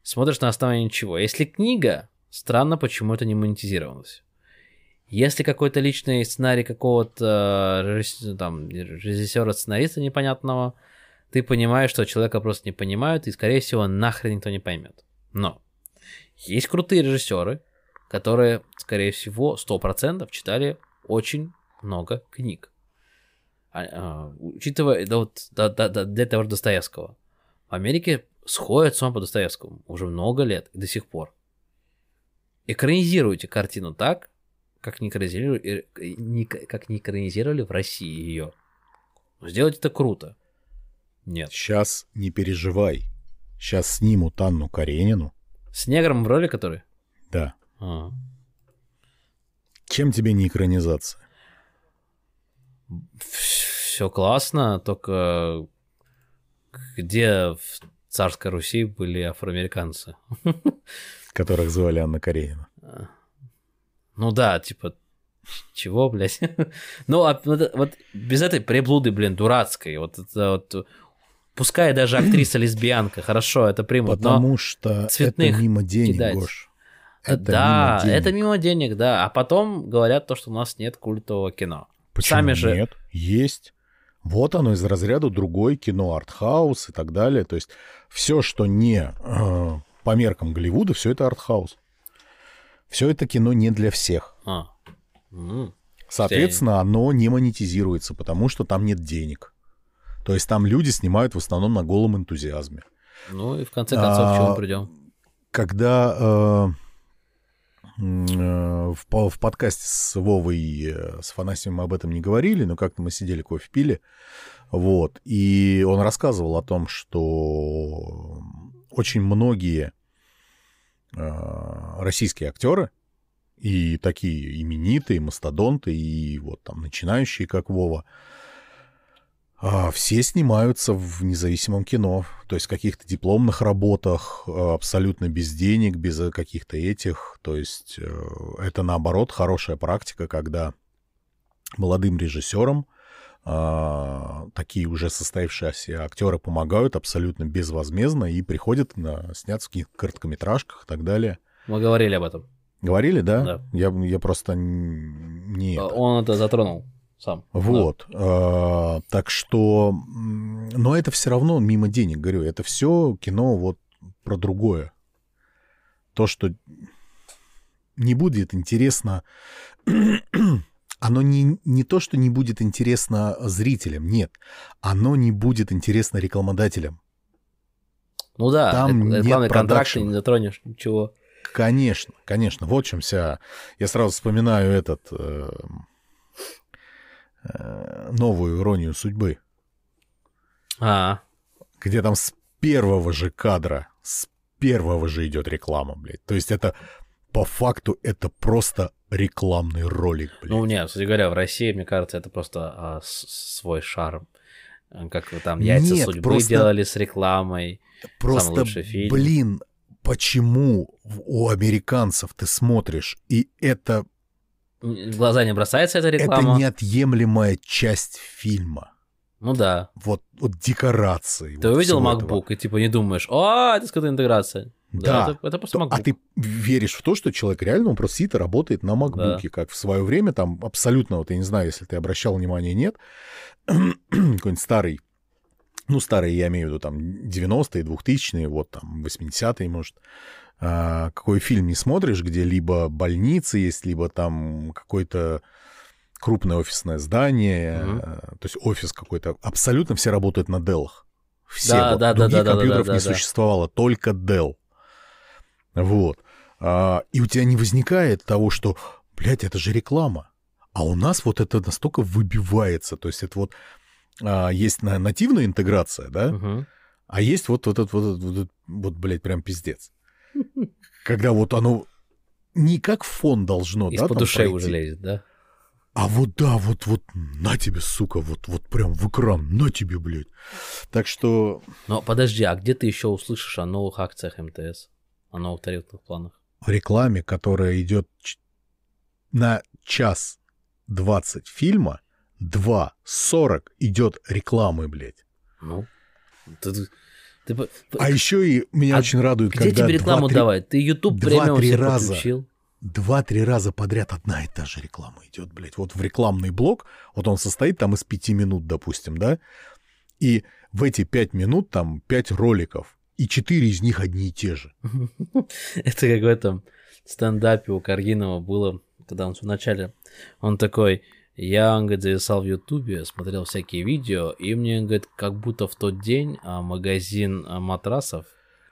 Смотришь на основании чего. Если книга, странно, почему это не монетизировалось. Если какой-то личный сценарий какого-то э, режисс- там, режиссера-сценариста непонятного, ты понимаешь, что человека просто не понимают, и, скорее всего, нахрен никто не поймет. Но Есть крутые режиссеры, которые, скорее всего, 100% читали очень много книг. А, а, учитывая, да, вот, да, да, да, для того же Достоевского. В Америке сходят с ума по Достоевскому уже много лет и до сих пор. Экранизируйте картину так, как не экранизировали, э, не, как не экранизировали в России ее. Сделать это круто. Нет. Сейчас не переживай. Сейчас снимут Анну Каренину. С негром в роли который? Да. А. Чем тебе не экранизация? Все классно, только где в царской Руси были афроамериканцы? Которых звали Анна Каренина. Ну да, типа, чего, блядь? ну, а вот, вот без этой приблуды, блин, дурацкой, вот это вот Пускай даже актриса лесбиянка, хорошо, это примут, Потому но что цветных это мимо денег, кидать. Гош. Это да, мимо это мимо денег, да. А потом говорят то, что у нас нет культового кино. Почему Сами же- нет? Есть. Вот оно из разряда другой кино, артхаус и так далее. То есть все, что не э, по меркам Голливуда, все это артхаус. Все это кино не для всех. А. М. Соответственно, оно не монетизируется, потому что там нет денег. То есть там люди снимают в основном на голом энтузиазме. Ну и в конце концов, к чему А, придем? Когда э, э, в, в подкасте с Вовой, э, с Фанасием мы об этом не говорили, но как-то мы сидели, кофе пили, вот, и он рассказывал о том, что очень многие российские актеры, и такие именитые, мастодонты, и вот там начинающие, как Вова, а, все снимаются в независимом кино, то есть в каких-то дипломных работах, а, абсолютно без денег, без э, каких-то этих. То есть э, это наоборот хорошая практика, когда молодым режиссерам а, такие уже состоявшиеся актеры помогают абсолютно безвозмездно и приходят на сняться в каких-то короткометражках и так далее. Мы говорили об этом. Говорили, да? Да. Я, я просто не... это. Он это затронул сам. Вот. а, так что, но это все равно мимо денег, говорю, это все кино вот про другое. То, что не будет интересно, оно не, не то, что не будет интересно зрителям, нет, оно не будет интересно рекламодателям. Ну да, Там рек- нет рекламный контракт, ты не затронешь ничего. Конечно, конечно, вот в чем вся... Я сразу вспоминаю этот... э, э, новую иронию судьбы. А, где там с первого же кадра, с первого же идет реклама, блядь. То есть это по факту это просто рекламный ролик, блядь. ну нет, кстати говоря, в России, мне кажется, это просто а, свой шарм. Как там яйца Нет, судьбы просто- делали с рекламой. просто, лучший фильм. блин, почему у американцев ты смотришь, и это, В глаза не бросается эта это реклама? неотъемлемая часть фильма. Ну да. Вот, вот декорации. Ты вот увидел MacBook этого. и типа не думаешь, о, это скрытая интеграция. Да. это, это просто То- MacBook. А ты веришь в то, что человек реально, он просто сидит и работает на макбуке, как в свое время, там абсолютно, вот я не знаю, если ты обращал внимание, нет, какой-нибудь старый, ну, старый, я имею в виду, там, 90-е, 2000-е, вот, там, 80-е, может, а, какой фильм не смотришь, где либо больница есть, либо там какой-то крупное офисное здание, э, то есть офис какой-то, абсолютно все работают на Деллах. Все, Да, вот, да, да, других да, да, да, компьютеров да, не да. существовало, только Dell. Вот. А, и у тебя не возникает того, что, блядь, это же реклама. А у нас вот это настолько выбивается. То есть это вот а, есть на- нативная интеграция, да, Мгм. а есть вот, вот этот, вот, вот, этот, вот, блядь, прям пиздец. Когда вот оно не как фон должно, да, Из-под там душей пройти, уже лезет, да? а вот да, вот, вот на тебе, сука, вот, вот прям в экран, на тебе, блядь. Так что Но подожди, а где ты еще услышишь о новых акциях МТС? О новых тарифных планах? в рекламе, которая идет на час 20 фильма, 2.40 идет рекламы, блядь. Ну, ты, ты- А еще и меня А очень радует, где когда тебе рекламу 2-3 давать? Ты YouTube премиум себе раза. подключил? два-три раза подряд одна и та же реклама идет, блядь. Вот в рекламный блок, вот он состоит там из пяти минут, допустим, да, и в эти пять минут там пять роликов, и четыре из них одни и те же. Это как в этом стендапе у Каргинова было, когда он в начале, он такой, я, он говорит, зависал в Ютубе, смотрел всякие видео, и мне, говорит, как будто в тот день а, магазин а, матрасов,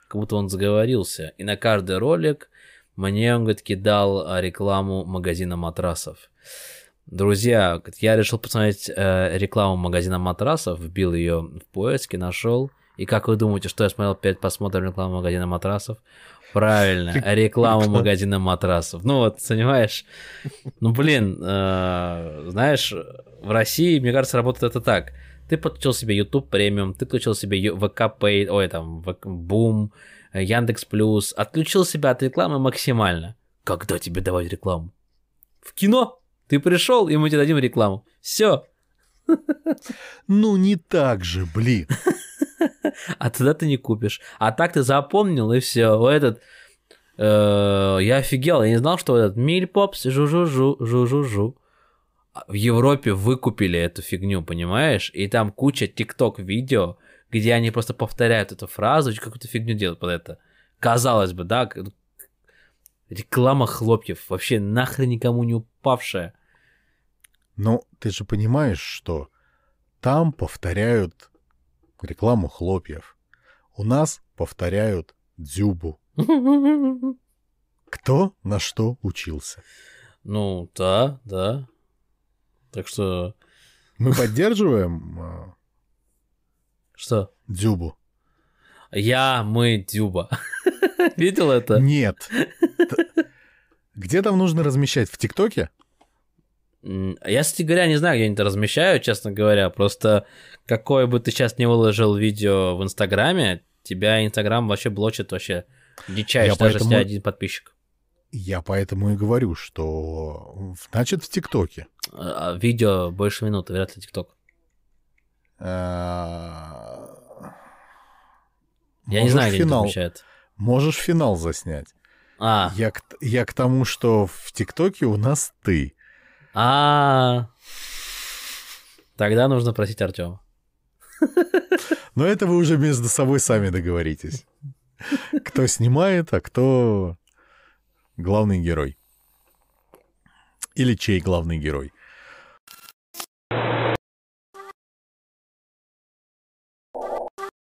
как будто он заговорился, и на каждый ролик мне, он, говорит, кидал а, рекламу магазина матрасов. Друзья, я решил посмотреть э, рекламу магазина матрасов, вбил ее в поиске, нашел. И как вы думаете, что я смотрел перед просмотром рекламы магазина матрасов? Правильно, рекламу магазина матрасов. Ну вот, понимаешь? Ну блин, э, знаешь, в России, мне кажется, работает это так. Ты подключил себе YouTube премиум, ты подключил себе ВК Pay, ой, там, Boom, Яндекс Плюс, отключил себя от рекламы максимально. Когда тебе давать рекламу? В кино? Ты пришел, и мы тебе дадим рекламу. Все. Ну, не так же, блин. А тогда ты не купишь. А так ты запомнил, и все. Этот... Э, я офигел, я не знал, что этот Мильпопс, жу-жу-жу, жу-жу-жу. В Европе выкупили эту фигню, понимаешь? И там куча тикток-видео, где они просто повторяют эту фразу, какую-то фигню делают под это. Казалось бы, да, реклама хлопьев, вообще нахрен никому не упавшая. Ну, ты же понимаешь, что там повторяют рекламу хлопьев. У нас повторяют дзюбу. Кто на что учился? Ну, да, да. Так что... Мы поддерживаем а, что? Дзюбу. Я, мы, Дюба. Видел это? Нет. Где там нужно размещать? В ТикТоке? Я, кстати говоря, не знаю, где они это размещают, честно говоря. Просто какое бы ты сейчас не выложил видео в Инстаграме, тебя Инстаграм вообще блочит вообще дичайше, даже поэтому... если один подписчик. Я поэтому и говорю, что значит в ТикТоке. А, видео больше минуты, вряд ли ТикТок. А, я не знаю, где финал, это Можешь финал заснять. А. Я, к, я к тому, что в ТикТоке у нас ты. А. Тогда нужно просить Артема. Но это вы уже между собой сами договоритесь. Кто снимает, а кто главный герой. Или чей главный герой.